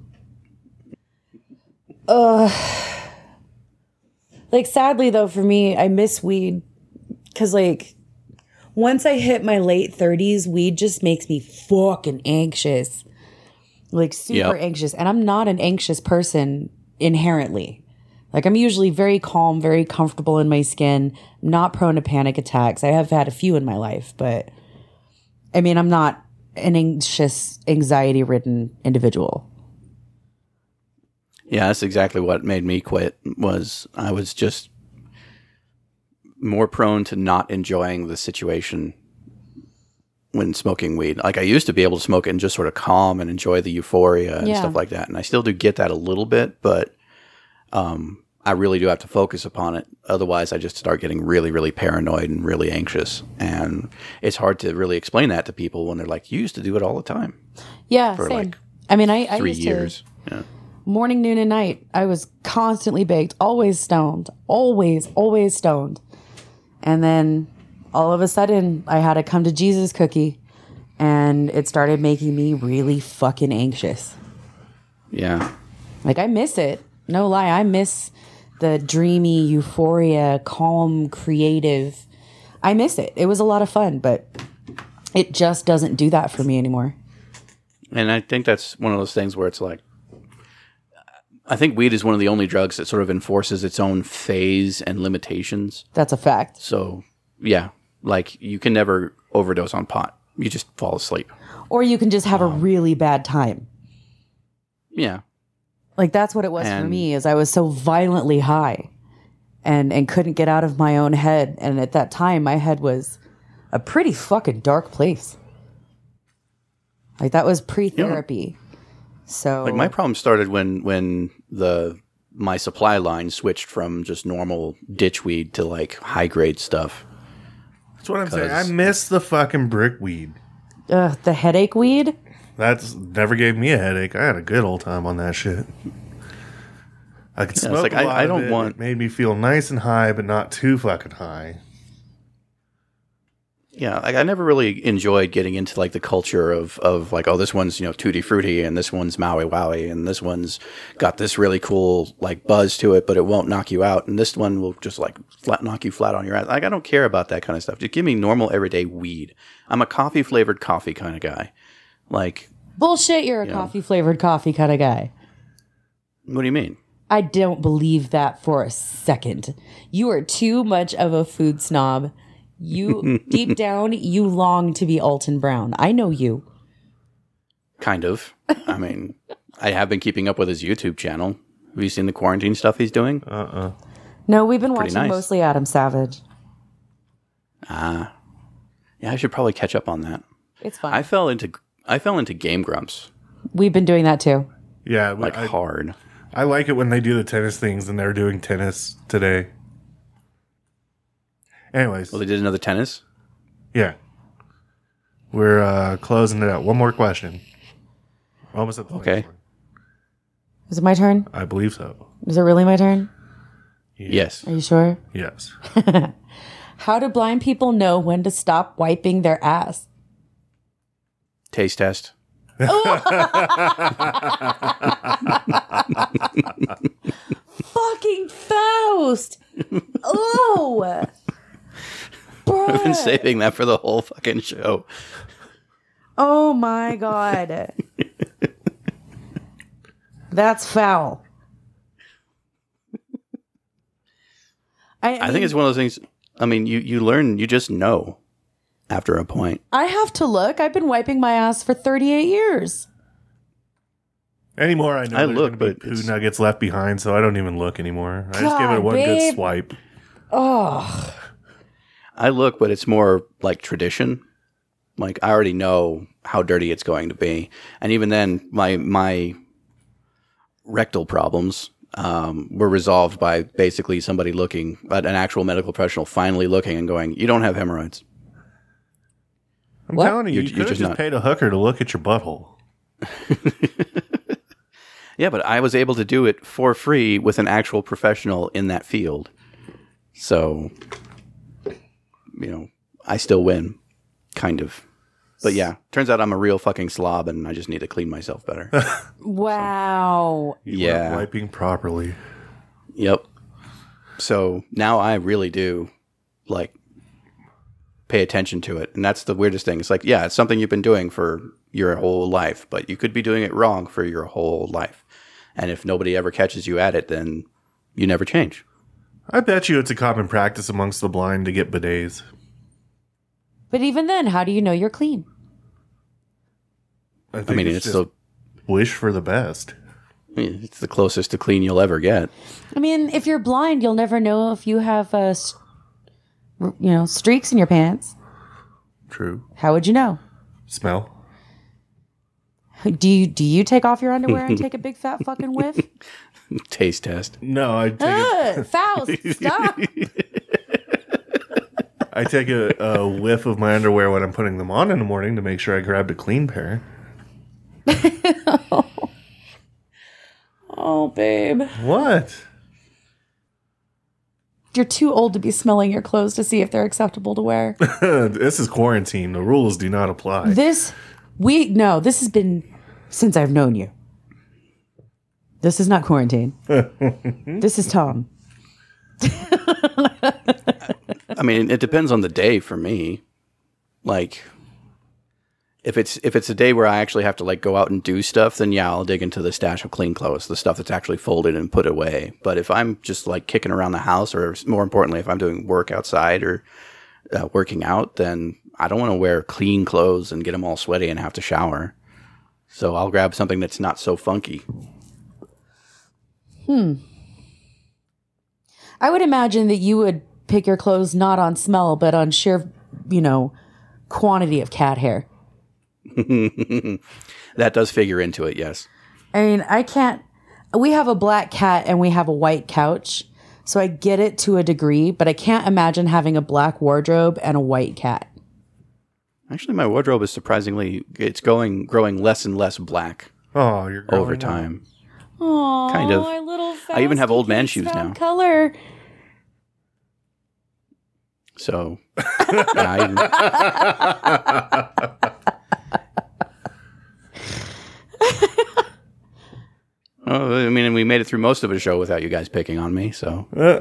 C: Ugh. Like sadly though, for me, I miss weed because like once I hit my late thirties, weed just makes me fucking anxious, like super
E: Yep.
C: anxious. And I'm not an anxious person inherently. Like I'm usually very calm, very comfortable in my skin, not prone to panic attacks. I have had a few in my life, but I mean, I'm not an anxious, anxiety ridden individual.
E: Yeah, that's exactly what made me quit. Was I was just more prone to not enjoying the situation when smoking weed. Like I used to be able to smoke it and just sort of calm and enjoy the euphoria and
C: Yeah.
E: stuff like that. And I still do get that a little bit, but um, I really do have to focus upon it. Otherwise, I just start getting really, really paranoid and really anxious. And it's hard to really explain that to people when they're like, "You used to do it all the time
C: Yeah,
E: for
C: same.
E: like
C: I mean, I, I
E: three
C: used
E: years."
C: to
E: Yeah.
C: morning, noon, and night. I was constantly baked, always stoned, always, always stoned. And then all of a sudden, I had a come to Jesus cookie, and it started making me really fucking anxious.
E: Yeah.
C: Like I miss it. No lie, I miss the dreamy euphoria, calm, creative. I miss it. It was a lot of fun, but it just doesn't do that for me anymore.
E: And I think that's one of those things where it's like, I think weed is one of the only drugs that sort of enforces its own phase and limitations.
C: That's a fact.
E: So, yeah, like you can never overdose on pot. You just fall asleep.
C: Or you can just have a um, really bad time.
E: Yeah.
C: Like that's what it was for me is I was so violently high and and couldn't get out of my own head and at that time my head was a pretty fucking dark place. Like that was pre-therapy. So
E: Like my problem started when when the my supply line switched from just normal ditch weed to like high grade stuff.
D: That's what I'm saying. I miss the fucking brickweed.
C: Ugh, the headache weed?
D: That's never gave me a headache. I had a good old time on that shit. I could smoke
E: like,
D: a
E: I-
D: lot
E: I
D: of
E: don't
D: it.
E: want-
D: It made me feel nice and high, but not too fucking high.
E: Yeah, like I never really enjoyed getting into like the culture of of like, oh, this one's you know tutti frutti, and this one's Maui Wowie, and this one's got this really cool like buzz to it, but it won't knock you out, and this one will just like flat knock you flat on your ass. Like I don't care about that kind of stuff. Just give me normal everyday weed. I'm a coffee flavored coffee kind of guy. Like,
C: Bullshit, you're a coffee flavored coffee kind of guy.
E: what do you mean?
C: I don't believe that for a second. You are too much of a food snob. You deep down, you long to be Alton Brown. I know you.
E: Kind of. I mean, I have been keeping up with his YouTube channel. Have you seen the quarantine stuff he's doing? Uh uh.
C: No, we've been watching
E: nice.
C: mostly Adam Savage. Ah.
E: Yeah, I should probably catch up on that.
C: It's fun.
E: I fell into I fell into Game Grumps
C: we've been doing that too.
D: Yeah,
E: like
D: I,
E: hard.
D: I like it when they do the tennis things, and they're doing tennis today. Anyways,
E: Well, they did another tennis.
D: yeah, we're uh, closing it out. One more question. We're almost at the
E: Okay.
D: one.
C: Is it my turn?
D: I believe so.
C: Is it really my turn?
E: Yes.
C: Are you sure?
D: Yes.
C: How do blind people know when to stop wiping their ass?
E: Taste test.
C: Fucking Faust! oh!
E: I've been saving that for the whole fucking show.
C: Oh my god. That's foul. I,
E: I think it's one of those things. I mean, you you learn, you just know after a point.
C: I have to look. I've been wiping my ass for 38 years.
D: Anymore, I know
E: I
D: there's
E: look,
D: gonna be
E: but
D: poo
E: it's-
D: nuggets left behind, so I don't even look anymore. I just give it one
C: babe.
D: good swipe.
C: Oh,
E: I look, but it's more like tradition. Like I already know how dirty it's going to be, and even then, my my rectal problems um, were resolved by basically somebody looking at an actual medical professional finally looking and going, "You don't have hemorrhoids."
D: I'm
C: What?
D: telling you,
E: You're-
D: you could have
E: just
D: just
E: not-
D: paid a hooker to look at your butthole.
E: Yeah, but I was able to do it for free with an actual professional in that field. So, you know, I still win, kind of. But yeah, turns out I'm a real fucking slob and I just need to clean myself better.
C: Wow.
D: You
E: Yeah.
D: weren't wiping properly.
E: yep. So now I really do like pay attention to it. And that's the weirdest thing. It's like, yeah, it's something you've been doing for your whole life, but you could be doing it wrong for your whole life. And if nobody ever catches you at it, then you never change.
D: I bet you it's a common practice amongst the blind to get bidets.
C: But even then, how do you know you're clean?
D: I, think
E: I mean,
D: it's,
E: it's
D: just
E: the
D: wish for the best.
E: it's the closest to clean you'll ever get.
C: I mean, if you're blind, you'll never know if you have, s- you know, streaks in your pants.
D: True.
C: How would you know?
D: Smell.
C: Do you do you take off your underwear and take a big fat fucking whiff?
E: Taste test.
D: No, I take a,
C: Ugh, Faust, stop!
D: I take a, a whiff of my underwear when I'm putting them on in the morning to make sure I grabbed a clean pair.
C: Oh, babe,
D: What?
C: You're too old to be smelling your clothes to see if they're acceptable to wear.
D: this is quarantine. The rules do not apply.
C: this we no, this has been since I've known you. This is not quarantine. this is Tom.
E: I mean, it depends on the day for me. Like, if it's if it's a day where I actually have to like go out and do stuff, then yeah, I'll dig into the stash of clean clothes, the stuff that's actually folded and put away. But if I'm just like kicking around the house, or more importantly, if I'm doing work outside or uh, working out, then I don't want to wear clean clothes and get them all sweaty and have to shower. So I'll grab something that's not so funky. Hmm.
C: I would imagine that you would pick your clothes not on smell, but on sheer, you know, quantity of cat hair.
E: That does figure into it, yes.
C: I mean, I can't. We have a black cat and we have a white couch, so I get it to a degree, but I can't imagine having a black wardrobe and a white cat.
E: Actually, my wardrobe is surprisingly it's going growing less and less black
D: oh, you're growing
E: over
D: up.
E: time.
C: Oh,
E: Kind of.
C: My little
E: I even have old man shoes now.
C: Color.
E: So, yeah, I, Oh, I mean, we made it through most of the show without you guys picking on me. So,
D: Uh,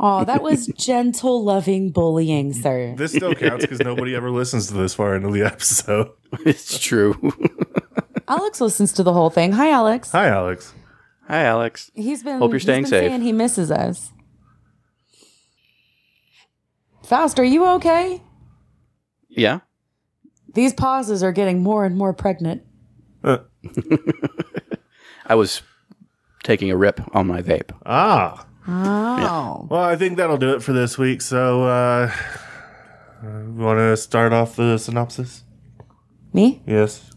C: Oh, that was gentle, loving bullying, sir.
D: this still counts because nobody ever listens to this far into the episode.
E: it's true.
C: Alex listens to the whole thing. Hi, Alex.
D: Hi, Alex.
E: Hi, Alex.
C: He's been.
E: Hope you're
C: he's
E: staying
C: been
E: safe.
C: Saying he misses us. Faust, are you okay?
E: Yeah.
C: These pauses are getting more and more pregnant.
E: I was taking a rip on my vape.
D: ah.
C: Oh.
D: Well, I think that'll do it for this week. So, uh, you want to start off the synopsis?
C: Me?
D: Yes.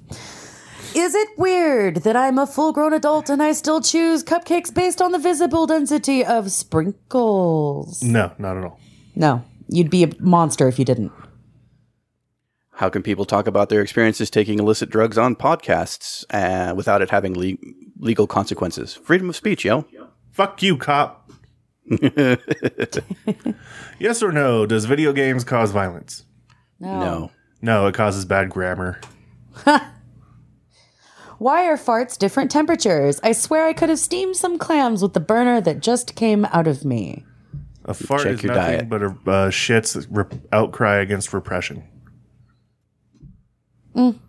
C: Is it weird that I'm a full grown adult and I still choose cupcakes based on the visible density of sprinkles?
D: No, not at all.
C: No, you'd be a monster if you didn't.
E: How can people talk about their experiences taking illicit drugs on podcasts uh, without it having le- legal consequences? Freedom of speech, yo.
D: Fuck you, cop. yes or no? Does video games cause violence?
E: No.
D: No, it causes bad grammar.
C: Why are farts different temperatures? I swear I could have steamed some clams with the burner that just came out of me.
D: A fart
E: Check
D: is nothing
E: diet.
D: but a uh, shit's rep- outcry against repression. Mm.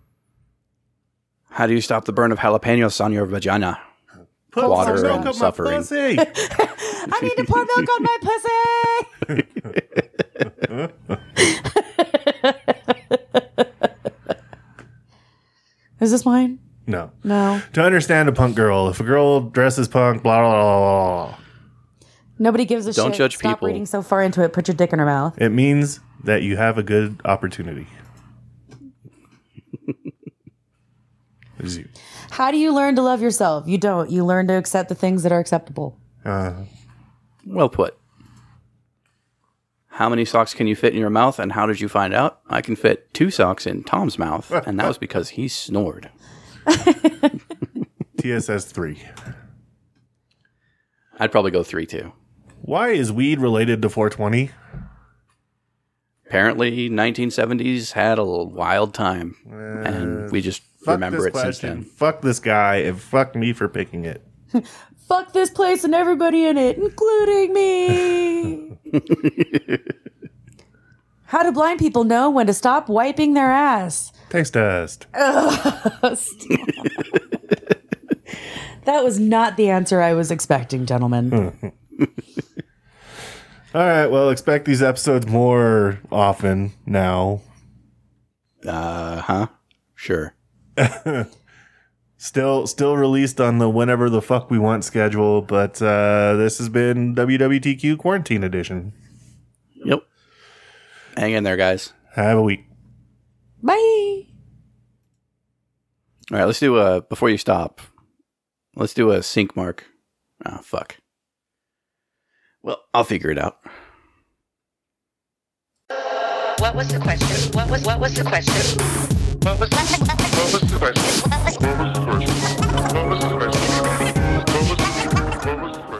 E: How do you stop the burn of jalapenos on your vagina?
D: Put
E: Water
D: some milk
E: and
D: up my
E: suffering.
D: pussy.
C: I need to pour milk on my pussy. Is this mine?
D: no.
C: No.
D: To understand a punk girl, if a girl dresses punk, blah blah blah. blah, blah.
C: Nobody gives a
E: Don't
C: shit.
E: judge
C: Stop
E: people.
C: reading so far into it. Put your dick in her mouth.
D: It means that you have a good opportunity. Is you.
C: How do you learn to love yourself? You don't. You learn to accept the things that are acceptable.
D: Uh,
E: Well put. How many socks can you fit in your mouth, and how did you find out? I can fit two socks in Tom's mouth, and that was because he snored.
D: TSS three.
E: I'd probably go three too.
D: Why is weed related to 420?
E: Apparently, 1970s had a wild time, and we just
D: Fuck
E: remember
D: this
E: it since
D: question.
E: then.
D: Fuck this guy and fuck me for picking it.
C: Fuck this place and everybody in it, including me. How do blind people know when to stop wiping their ass?
D: Taste test.
C: That was not the answer I was expecting, gentlemen.
D: All right, well, expect these episodes more often now.
E: Uh huh. Sure.
D: Still, still released on the whenever the fuck we want schedule, but uh, this has been WWTQ Quarantine Edition.
E: Yep. Hang in there, guys.
D: Have a week.
C: Bye.
E: All right, let's do a before you stop. Let's do a sync mark. Oh fuck. Well, I'll figure it out.
A: What was the question? What was what was the question?
B: What was the question? What was the